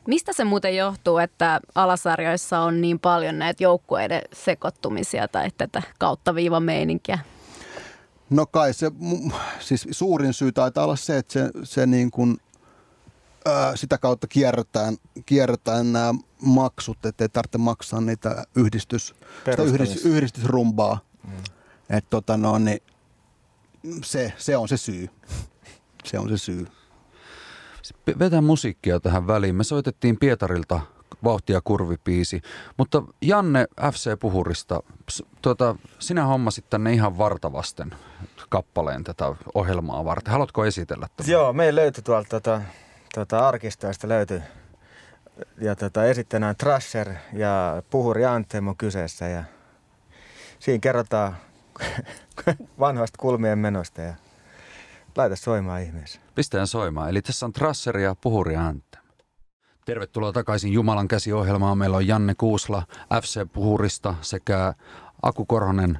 Mistä se muuten johtuu, että alasarjoissa on niin paljon näitä joukkueiden sekoittumisia tai tätä kautta viiva meininkiä? No kai se, siis suurin syy taitaa olla se, että se, se niin kuin, ää, sitä kautta kierretään, kierretään nämä maksut, ettei tarvitse maksaa niitä yhdistys, sitä yhdistys, yhdistysrumbaa. Mm. Et tota no, niin se, se on se syy. Se on se syy. Vetää musiikkia tähän väliin. Me soitettiin Pietarilta vauhtia kurvipiisi. Mutta Janne FC Puhurista, tuota, sinä hommasit tänne ihan vartavasten kappaleen tätä ohjelmaa varten. Haluatko esitellä tämän? Joo, meillä löytyi tuolta tuota, tuota arkistoista löytyi ja tota, esittänään Trasher ja Puhuri Antemo kyseessä ja siinä kerrotaan vanhoista kulmien menosta ja laita soimaan ihmeessä. Pistään soimaan. Eli tässä on Trasser ja Puhuri Antemo. Tervetuloa takaisin Jumalan käsiohjelmaan. Meillä on Janne Kuusla FC Puhurista sekä Aku Korhonen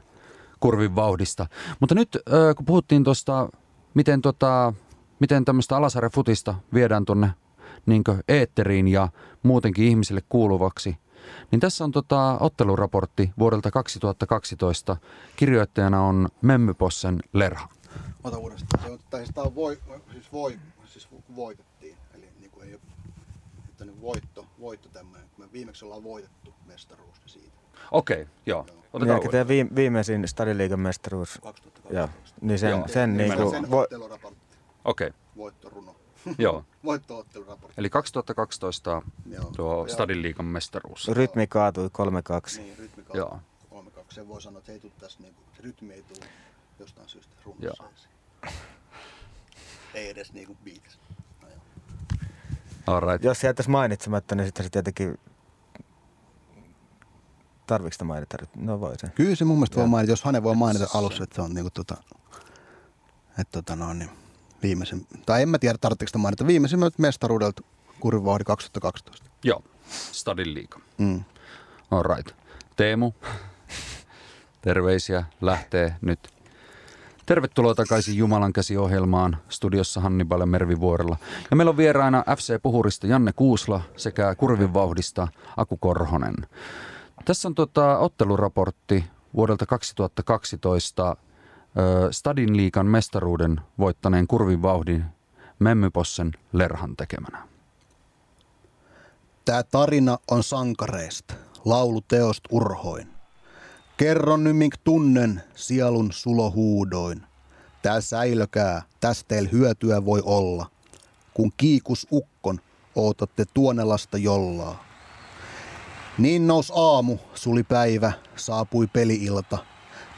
Kurvin vauhdista. Mutta nyt kun puhuttiin tuosta, miten, tota, miten tämmöistä alasarjafutista viedään tuonne niin eetteriin ja muutenkin ihmisille kuuluvaksi, niin tässä on tota otteluraportti vuodelta 2012. Kirjoittajana on Memmypossen Lerha. Ota uudestaan. Se on, tai siis tämä on voi, siis, voi, siis voitettiin. Eli niin kuin ei ole että niin voitto, voitto tämmöinen. Me viimeksi ollaan voitettu mestaruus siitä. Okei, okay, joo. joo. Otetaan niin, viime, viimeisin Stadiliigan mestaruus. 2012. Joo. Niin sen, joo. sen niin kuin... Sen vo... Okei. Okay. Voittoruno. Joo. Voittootteluraportti. Eli 2012 Joo. tuo Stadin liigan mestaruus. Rytmi kaatui 3-2. Niin, rytmi kaatui Joo. 3-2. Sen voi sanoa, että ei tule tässä, niin kuin, rytmi ei tule jostain syystä runossa Ei edes niin kuin biitissä. No right. Jos jätäisi mainitsematta, niin sitten se tietenkin Tarviiko sitä mainita? No voi se. Kyllä se mun mielestä voi mainita, jos hänen voi mainita alussa, että se on niinku tota, että tota no, niin viimeisen, tai en mä tiedä tarvitseeko sitä mainita, viimeisimmät mestaruudelta Kurvivauhdi 2012. Joo, Stadin liiga. Mm. All right. Teemu, terveisiä lähtee nyt. Tervetuloa takaisin Jumalan käsi-ohjelmaan studiossa Hannibal ja Mervivuorella. Ja meillä on vieraina FC Puhurista Janne Kuusla sekä Kurvin vauhdista Aku Korhonen. Tässä on tota otteluraportti vuodelta 2012 Stadin liikan mestaruuden voittaneen kurvin vauhdin Memmypossen Lerhan tekemänä. Tämä tarina on sankareista, lauluteost urhoin. Kerron nyt, mink tunnen sielun sulohuudoin. Tää säilökää, tästä teillä hyötyä voi olla. Kun kiikus ukkon, ootatte tuonelasta jollaa. Niin nous aamu, suli päivä, saapui peliilta –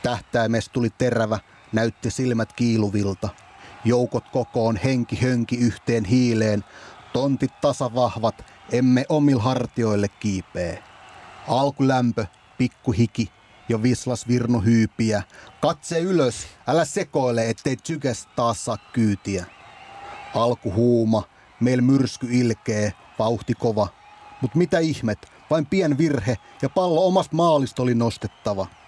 Tähtäimessä tuli terävä, näytti silmät kiiluvilta. Joukot kokoon henki hönki yhteen hiileen. Tontit tasavahvat, emme omil hartioille kiipee. Alkulämpö, pikkuhiki, jo vislas virnu hyypiä. Katse ylös, älä sekoile, ettei tykes taas saa kyytiä. Alkuhuuma, meil myrsky ilkee, vauhti kova. Mut mitä ihmet, vain pien virhe ja pallo omasta maalista oli nostettava –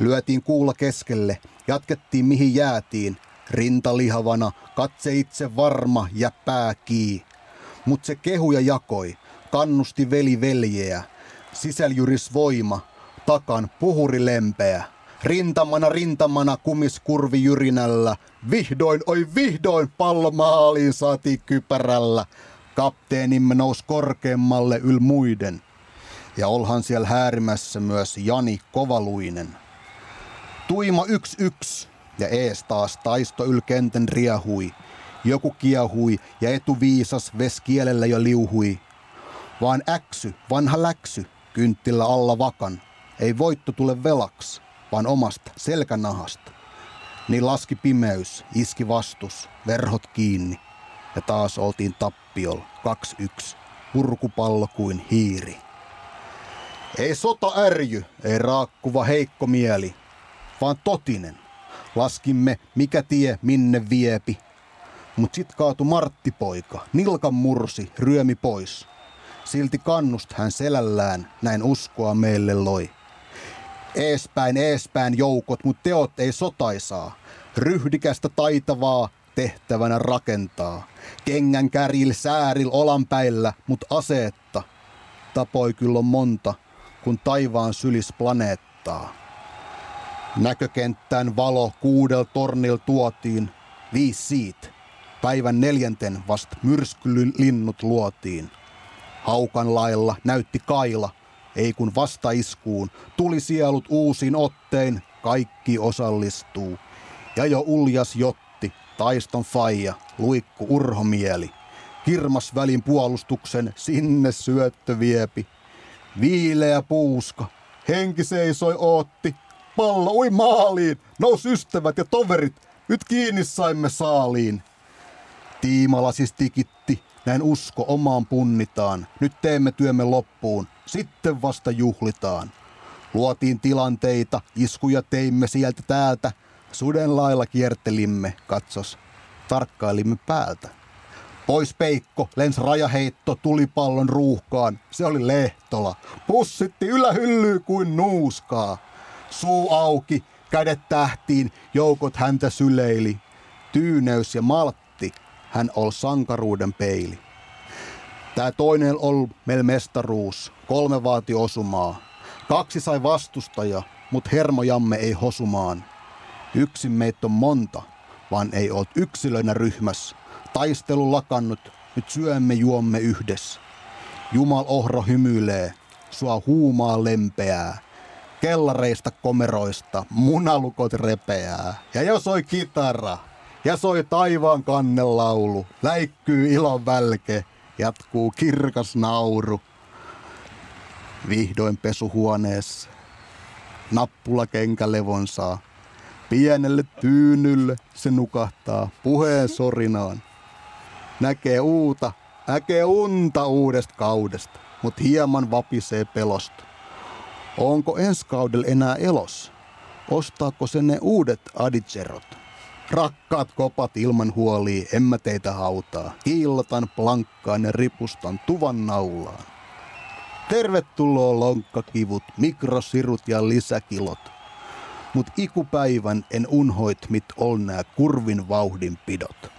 Lyötiin kuulla keskelle, jatkettiin mihin jäätiin. Rinta lihavana, katse itse varma ja pää kii. Mut se kehuja jakoi, kannusti veli veljeä. Sisäljyris voima, takan puhuri lempeä. Rintamana rintamana kumiskurvi jyrinällä. Vihdoin, oi vihdoin pallo maaliin saati kypärällä. Kapteenimme nousi korkeammalle yl muiden. Ja olhan siellä häärimässä myös Jani Kovaluinen. Tuima yksi yksi ja ees taas taisto ylkenten riehui. Joku kiehui ja etuviisas ves kielellä jo liuhui. Vaan äksy, vanha läksy, kynttilä alla vakan. Ei voitto tule velaks, vaan omasta selkänahasta. Niin laski pimeys, iski vastus, verhot kiinni. Ja taas oltiin tappiol, 2-1, purkupallo kuin hiiri. Ei sota ärjy, ei raakkuva heikko mieli, vaan totinen. Laskimme, mikä tie minne viepi. Mut sit kaatu Martti-poika, nilkan mursi, ryömi pois. Silti kannust hän selällään, näin uskoa meille loi. Eespäin, eespäin joukot, mut teot ei sotaisaa. Ryhdikästä taitavaa, tehtävänä rakentaa. Kengän kärjil sääril olanpäillä, mut aseetta. Tapoi kyllä on monta, kun taivaan sylis planeettaa. Näkökenttään valo kuudel tornil tuotiin, viisi siitä. Päivän neljänten vast myrskylinnut luotiin. Haukan lailla näytti kaila, ei kun vastaiskuun, tuli sielut uusin ottein, kaikki osallistuu. Ja jo uljas jotti, taiston faija, luikku urhomieli. Kirmas välin puolustuksen, sinne syöttö viepi. Viileä puuska, henki seisoi ootti, pallo ui maaliin, nous ystävät ja toverit, nyt kiinni saimme saaliin. Tiimala siis tikitti, näin usko omaan punnitaan. Nyt teemme työmme loppuun, sitten vasta juhlitaan. Luotiin tilanteita, iskuja teimme sieltä täältä. Suden lailla kiertelimme, katsos, tarkkailimme päältä. Pois peikko, lens rajaheitto tulipallon ruuhkaan. Se oli Lehtola. Pussitti ylähyllyy kuin nuuskaa. Suu auki, kädet tähtiin, joukot häntä syleili. Tyyneys ja maltti, hän ol sankaruuden peili. Tää toinen ol meillä mestaruus, kolme vaati osumaa. Kaksi sai vastustaja, mut hermojamme ei hosumaan. Yksin meitä on monta, vaan ei oot yksilönä ryhmässä. Taistelu lakannut, nyt syömme juomme yhdessä. Jumal ohro hymyilee, sua huumaa lempeää. Kellareista komeroista munalukot repeää. Ja jos soi kitara, ja soi taivaan kannelaulu, läikkyy ilon välke, jatkuu kirkas nauru. Vihdoin pesuhuoneessa, nappula kenkälevon saa. Pienelle tyynylle se nukahtaa puheen sorinaan. Näkee uuta, näkee unta uudesta kaudesta, mut hieman vapisee pelosta. Onko ensi kaudella enää elos? Ostaako se ne uudet adicerot? Rakkaat kopat ilman huolia, en mä teitä hautaa. Kiillotan plankkaan ja ripustan tuvan naulaan. Tervetuloa lonkkakivut, mikrosirut ja lisäkilot. Mut ikupäivän en unhoit mit ol nää kurvin vauhdin pidot.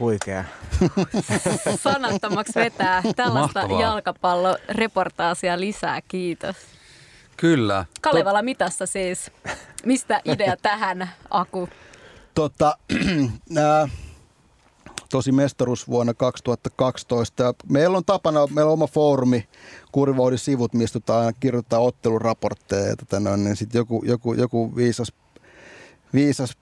Huikea. Sanattomaksi vetää tällaista Mahtavaa. jalkapalloreportaasia lisää, kiitos. Kyllä. Kalevala mitassa siis. Mistä idea tähän, Aku? Tota, nää, tosi mestaruus vuonna 2012. Ja Meillä on tapana, meillä on oma foorumi, Kurvoudin sivut, mistä tota aina kirjoittaa otteluraportteja. Ja tota noin, niin sit joku, joku, joku viisas, viisas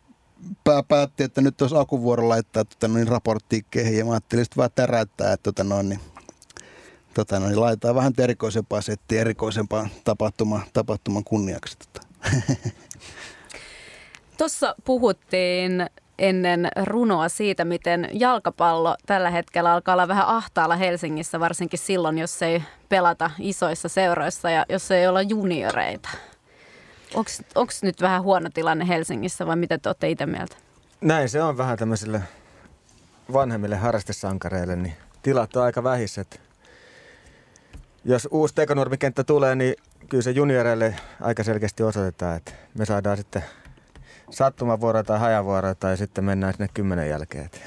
pää päätti, että nyt olisi akuvuoro laittaa tota noin, raporttiin kehiin. Ja mä ajattelin sitten vaan täräyttää, että tota noin, niin, tota noin, laitetaan vähän erikoisempaa settiä, erikoisempaa tapahtuma, tapahtuman kunniaksi. Tota. Tuossa puhuttiin ennen runoa siitä, miten jalkapallo tällä hetkellä alkaa olla vähän ahtaalla Helsingissä, varsinkin silloin, jos ei pelata isoissa seuroissa ja jos ei olla junioreita. Onko nyt vähän huono tilanne Helsingissä vai mitä te olette itse mieltä? Näin se on vähän tämmöisille vanhemmille harrastesankareille, niin tilat on aika vähissä. että Jos uusi tekonurmikenttä tulee, niin kyllä se junioreille aika selkeästi osoitetaan, että me saadaan sitten sattumavuoroja tai hajavuoroja tai sitten mennään sinne kymmenen jälkeen. että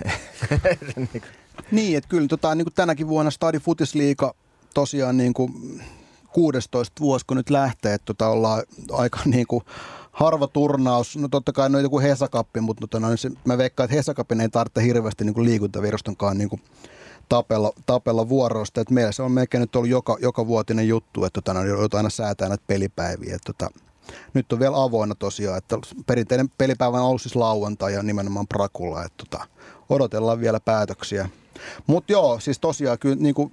niin kuin- Niin, että kyllä tota, niin kuin tänäkin vuonna Stadi Futisliiga tosiaan niin kuin 16 vuosi, kun nyt lähtee, että tota, ollaan aika niin kuin harva turnaus. No totta kai no joku Hesakappi, mutta tota, no, se, mä veikkaan, että Hesakapin ei tarvitse hirveästi niin kuin liikuntavirastonkaan niin kuin tapella, tapella vuoroista. Et meillä se on melkein nyt ollut joka, joka vuotinen juttu, että tota, no, joudutaan aina säätää näitä pelipäiviä. Et, tota, nyt on vielä avoinna tosiaan, että perinteinen pelipäivä on ollut siis lauantai ja nimenomaan Prakulla, että tota, odotellaan vielä päätöksiä. Mutta joo, siis tosiaan kyllä niin kuin,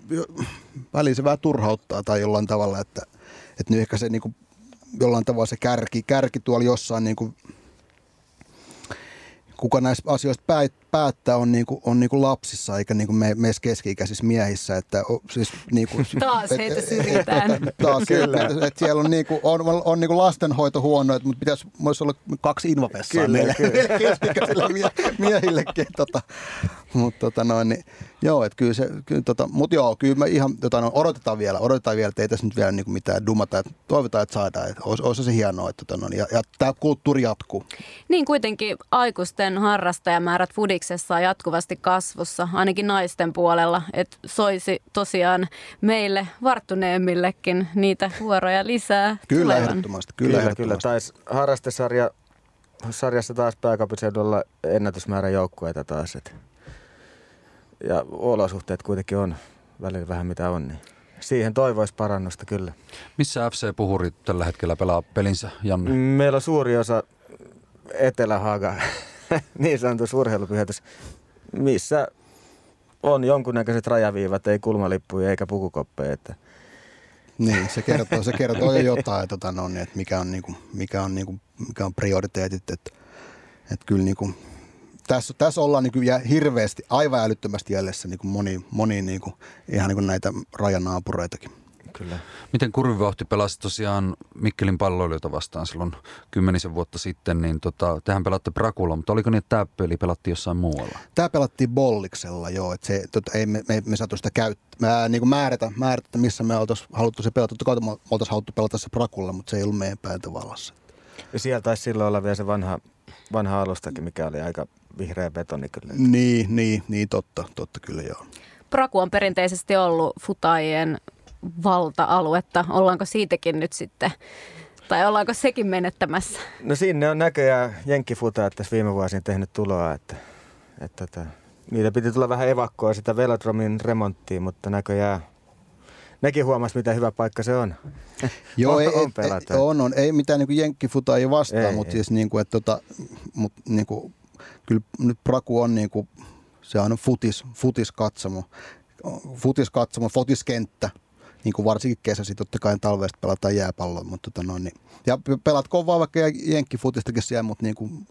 väliin se vähän turhauttaa tai jollain tavalla, että, että nyt ehkä se niin kuin, jollain tavalla se kärki, kärki tuolla jossain niin kuin, kuka näistä asioista päättää on, niinku, on niinku lapsissa eikä niinku me, meissä keski-ikäisissä miehissä. Että, o, siis, niinku, taas heitä syrjitään. taas, Kyllä. Että, et siellä on, niinku, on, on, on niinku lastenhoitohuono, mutta pitäisi voisi olla kaksi invavessaa kyllä, meille, kyllä. meille keski-ikäisille mie, miehillekin. Tota, mutta tota noin, niin, joo, että kyllä se, kyllä, tota, mutta joo, kyllä me ihan tota, no, odotetaan vielä, odotetaan vielä, että ei tässä nyt vielä niinku mitään dumata, että toivotaan, että saadaan, että olisi, olisi se hienoa, että tota, no, ja, ja tämä kulttuuri jatkuu. Niin kuitenkin aikuisten harrastajamäärät Fudiksessa on jatkuvasti kasvussa, ainakin naisten puolella, että soisi tosiaan meille varttuneemmillekin niitä vuoroja lisää. Kyllä tulevan. ehdottomasti, kyllä, kyllä, kyllä. Taisi harrastesarja sarjassa taas pääkaupunkiseudulla ennätysmäärä joukkueita taas. Et. Ja olosuhteet kuitenkin on välillä vähän mitä on, niin siihen toivoisi parannusta kyllä. Missä FC Puhuri tällä hetkellä pelaa pelinsä, Janne? Meillä on suuri osa Etelä-Haga, niin sanotus urheilupyhätys, missä on jonkunnäköiset rajaviivat, ei kulmalippuja eikä pukukoppeja. Että. Niin, se kertoo, se kertoo jo jotain, tota, no, niin, että mikä on, niinku, mikä on, niinku, mikä on prioriteetit. Että, että kyllä niinku, tässä, tässä ollaan niin kuin hirveästi, aivan älyttömästi jäljessä niin kuin moni, moni niin kuin, ihan niin kuin näitä rajanaapureitakin. Kyllä. Miten Kurvivauhti pelasi tosiaan Mikkelin palloilijoita vastaan silloin kymmenisen vuotta sitten, niin tota, tehän pelatte Prakulla, mutta oliko niin, että tämä peli pelattiin jossain muualla? Tämä pelattiin Bolliksella, joo, että se, tota, ei me, me, me saatu sitä käyttää, niin kuin määrätä, määrätä, missä me oltaisiin haluttu se pelata. Totta kai me oltaisiin haluttu pelata se Prakulla, mutta se ei ollut meidän päätövallassa. Ja siellä taisi silloin olla vielä se vanha, vanha alustakin, mikä oli aika vihreä betoni kyllä. Niin, niin, niin totta, totta kyllä joo. Praku on perinteisesti ollut futajien valta-aluetta. Ollaanko siitäkin nyt sitten, tai ollaanko sekin menettämässä? No sinne on näköjään jenkkifutaat tässä viime vuosina tehnyt tuloa, että, että, että niitä piti tulla vähän evakkoa sitä Velodromin remonttiin, mutta näköjään nekin huomasi, mitä hyvä paikka se on. Joo, on, ei, on, ei, on, on, ei mitään niin jenkkifuta ei vastaa, ei, mutta ei. siis niin kuin, että tota, mut, niin kuin, kyllä nyt Praku on niin kuin, se on futis, futiskatsomo, futiskatsomo, futiskenttä, niin kuin varsinkin kesäsi, totta kai talvesta pelataan jääpalloa, mutta tota noin, niin, ja pelatko vaan vaikka jenkkifutistakin siellä, mutta niin kuin,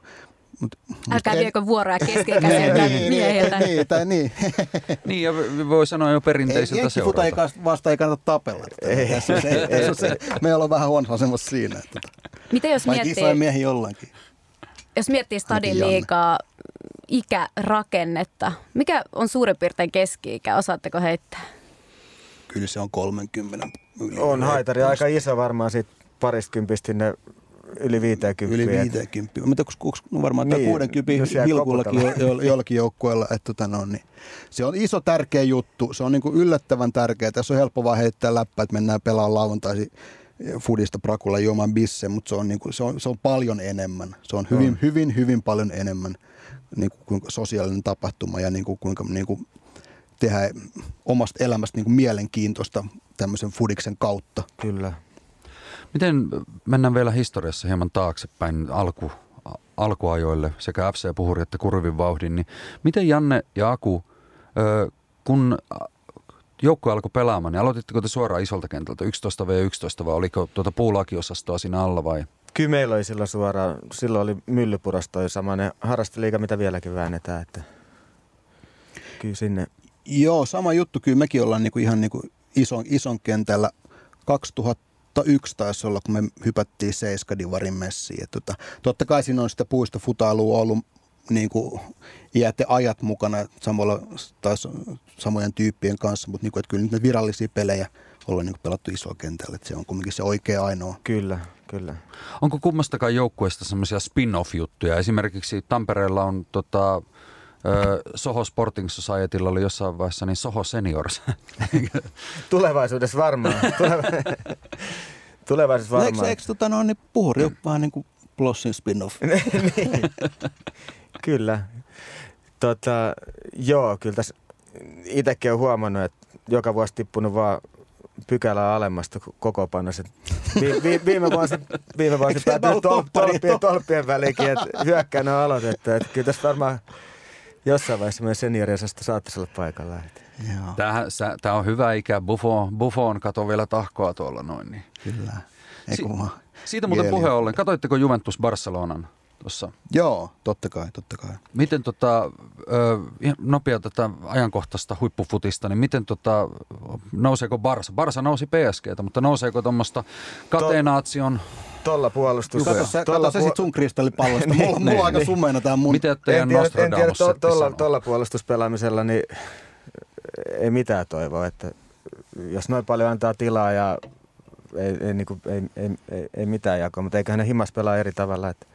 Mut, Älkää en... viekö vuoroja keskekäisiltä niin, miehiltä. Niin, tai niin. niin, ja voi sanoa jo perinteisiltä ei, seuralta. ei vasta ei kannata tapella. Ei, tässä on se, me ollaan vähän huonossa asemassa siinä. Että, Miten jos miettii... isoja miehiä jollakin. Jos miettii stadin liikaa ikärakennetta, mikä on suurin piirtein keski-ikä? Osaatteko heittää? Kyllä se on 30 yli. On haitari aika iso varmaan siitä pariskympistä sinne yli 50. Yli 50. Mitä no varmaan niin, 60 hilkullakin jo, jo, jollakin joukkueella. Että tota no, niin. Se on iso tärkeä juttu. Se on niin kuin yllättävän tärkeä. Tässä on helppo vaan heittää läppä, että mennään pelaamaan lauantaisin Fudista Prakulla juomaan bisse, mutta se on, niin kuin, se, on, se on paljon enemmän. Se on hyvin, mm. hyvin, hyvin paljon enemmän niin kuin, sosiaalinen tapahtuma ja niin kuin, kuinka niin kuin, tehdä omasta elämästä niin kuin mielenkiintoista tämmöisen Fudiksen kautta. Kyllä. Miten mennään vielä historiassa hieman taaksepäin alku, alkuajoille sekä FC Puhuri että Kurvin vauhdin, niin miten Janne ja Aku, kun joukkue alkoi pelaamaan, niin aloititteko te suoraan isolta kentältä 11v11 vai oliko tuota puulakiosastoa siinä alla vai? Kyllä meillä oli silloin suoraan, silloin oli Myllypuras toi samainen harrasteliiga, mitä vieläkin väännetään, että kyllä sinne. Joo, sama juttu, kyllä mekin ollaan niinku ihan niinku ison, ison kentällä 2001 taisi olla, kun me hypättiin Seiskadivarin messiin. Et tota, totta kai siinä on sitä puistofutailua ollut niin kuin ajat mukana samalla, taas samojen tyyppien kanssa, mutta niin kuin, että kyllä nyt virallisia pelejä ollaan niin pelattu isoa kentällä, että se on kuitenkin se oikea ainoa. Kyllä, kyllä. Onko kummastakaan joukkueesta semmoisia spin-off-juttuja? Esimerkiksi Tampereella on tota, Soho Sporting Societylla oli jossain vaiheessa niin Soho Seniors. Tulevaisuudessa varmaan. Tulevaisuudessa varmaan. Eikö, eikö tota, no, niin puhuri vaan niin kuin Blossin spin-off? niin. Kyllä. Tota, joo, kyllä tässä itsekin olen huomannut, että joka vuosi tippunut vaan pykälää alemmasta koko panna. Vi, vi, viime vuosi, viime vuosi päätyi tol, tolppien, tolppien väliinkin, että hyökkäänä on aloitettu. Että kyllä tässä varmaan jossain vaiheessa meidän senioriosasta saattaisi olla paikalla. Tämä on hyvä ikä. Buffon, Buffon kato vielä tahkoa tuolla noin. Niin. Kyllä. Si- siitä muuten puhe ollen. Katoitteko Juventus Barcelonan tuossa. Joo, totta kai, totta kai. Miten tota, nopea tätä ajankohtaista huippufutista, niin miten tota, nouseeko Barsa? Barsa nousi PSGtä, mutta nouseeko tuommoista Katenaation, Tuolla puolustus... Kato se, tuolla kato se sit sun kristallipallosta. Mulla, mulla Niin, on aika niin. sumeena tää mun. miten teidän en tiedä, en tiedä to, tuolla, sanoo? tuolla puolustuspelaamisella niin ei mitään toivoa, että jos noin paljon antaa tilaa ja ei, ei, niin kuin, ei, ei, ei, ei mitään jakoa, mutta eiköhän ne himas pelaa eri tavalla. Että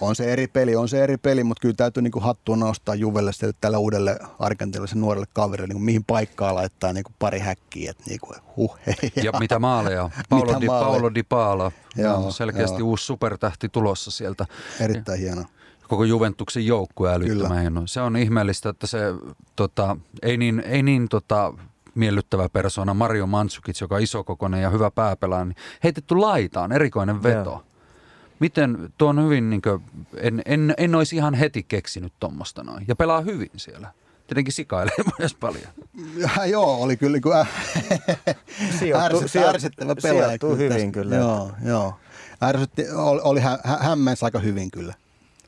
On se eri peli, on se eri peli, mutta kyllä täytyy niinku hattua nostaa Juvelle sille tälle uudelle argentilaiselle nuorelle kaverille, niinku mihin paikkaa laittaa niinku pari häkkiä, että niinku huh hei. Ja mitä maaleja? Paulo, Mitä Di, maaleja? Paulo Di Paala. Joo, on selkeästi joo. uusi supertähti tulossa sieltä. Erittäin hieno. Koko Juventuksen joukkue älyttömän hieno. Se on ihmeellistä, että se tota, ei niin, ei niin tota, miellyttävä persona Mario Mandzukic, joka on isokokoinen ja hyvä pääpelaaja, niin heitetty laitaan, erikoinen veto. Joo. Miten, tuo on hyvin, niin kuin, en, en, en olisi ihan heti keksinyt tuommoista noin. Ja pelaa hyvin siellä. Tietenkin sikailee myös paljon. Ja, joo, oli kyllä Sijoittuu- ärsyttä- sijoit- ärsyttävä pelaaja. sijoittuu kyllä hyvin tästä. kyllä. Joo, joo. Ärsytti, oli, oli hä, hä, hämmensi aika hyvin kyllä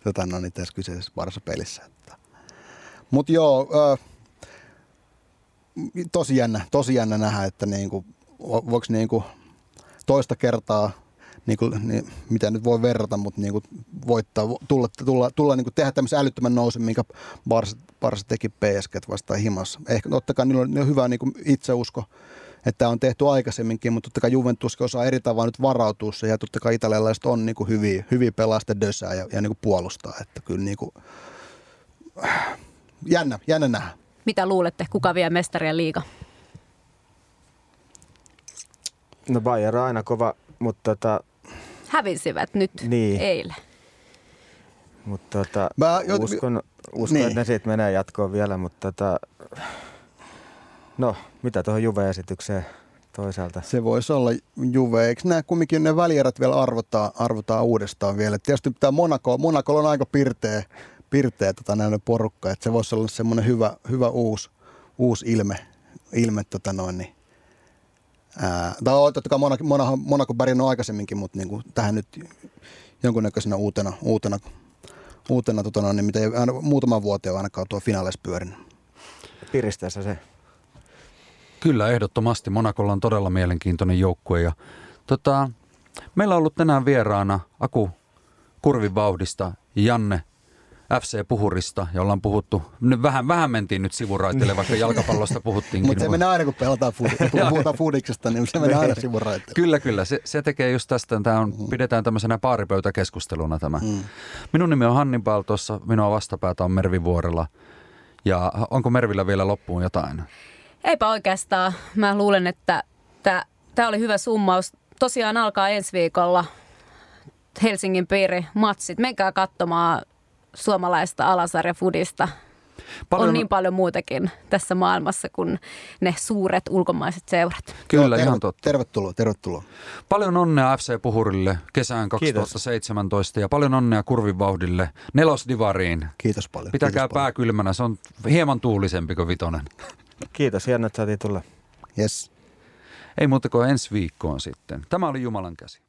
tota, no, niin tässä kyseisessä varassa pelissä. Mutta joo, ö, tosi jännä, tosi jännä nähdä, että niinku, vo- voiko niinku toista kertaa, niinku, niin, mitä nyt voi verrata, mutta niinku voittaa, tulla, tulla, tulla niinku tehdä tämmöisen älyttömän nousun, minkä Barsa, Barsa teki PSG vastaan himassa. Ehkä totta kai niillä on, niillä on hyvä niinku itseusko, että tämä on tehty aikaisemminkin, mutta totta kai Juventuskin osaa eri tavalla nyt varautua siihen, ja totta kai italialaiset on niinku hyviä, hyviä pelasta dösää ja, ja niinku puolustaa, että kyllä niinku, jännä, jännä nähdä. Mitä luulette, kuka vie mestarien liiga? no Bayern on aina kova, mutta, tota, Hävisivät nyt Niin. eilen. mutta tota, Mä jo- uskon, uskon Niin. että ne siitä menee jatkoon vielä, mutta tota, no mitä tuohon Juve-esitykseen toisaalta? Se voisi olla Juve. Eikö nämä kumminkin ne välierät vielä arvotaan, arvotaan uudestaan vielä? Tietysti tämä Monaco, Monaco on aika pirteä, pirteä tota, näinen porukka, että se voisi olla semmoinen hyvä, hyvä uusi, uusi ilme, ilme tota noin, niin, ää, tai on totta kai Monaco, Monaco, Monaco pärjännyt aikaisemminkin, mutta niin kuin tähän nyt jonkunnäköisenä uutena, uutena, uutena tota noin, niin mitä ei aina, muutaman vuoteen on ainakaan tuo finaaleissa pyörinyt. Piristeessä se. Kyllä, ehdottomasti. Monakolla on todella mielenkiintoinen joukkue. Ja, tota, meillä on ollut tänään vieraana Aku Kurvin vauhdista ja Janne FC Puhurista, ja ollaan puhuttu, nyt vähän, vähän mentiin nyt sivuraiteille, vaikka jalkapallosta puhuttiinkin. Mutta se menee aina, kun pelataan foodi- puhutaan foodiksesta, niin se menee aina sivuraitteelle. Kyllä, kyllä. Se, se tekee just tästä, tämä on, pidetään tämmöisenä paaripöytäkeskusteluna tämä. Mm. Minun nimi on Hannibal, tuossa minua vastapäätä on Mervi Vuorela. Ja onko Mervillä vielä loppuun jotain? Eipä oikeastaan. Mä luulen, että tämä oli hyvä summaus. Tosiaan alkaa ensi viikolla Helsingin piiri matsit. Menkää katsomaan suomalaista alasarjafudista. Paljon- On niin paljon muutakin tässä maailmassa kuin ne suuret ulkomaiset seurat. Kyllä, Joo, ihan terve- totta. Tervetuloa, tervetuloa. Paljon onnea FC Puhurille kesään 2017 ja paljon onnea Kurvin vauhdille nelosdivariin. Kiitos paljon. Pitäkää Kiitos pää kylmänä, se on hieman tuulisempi kuin vitonen. Kiitos, hienoa, että saatiin tulla. paljon. Yes. Ei muuta kuin ensi viikkoon sitten. Tämä oli Jumalan käsi.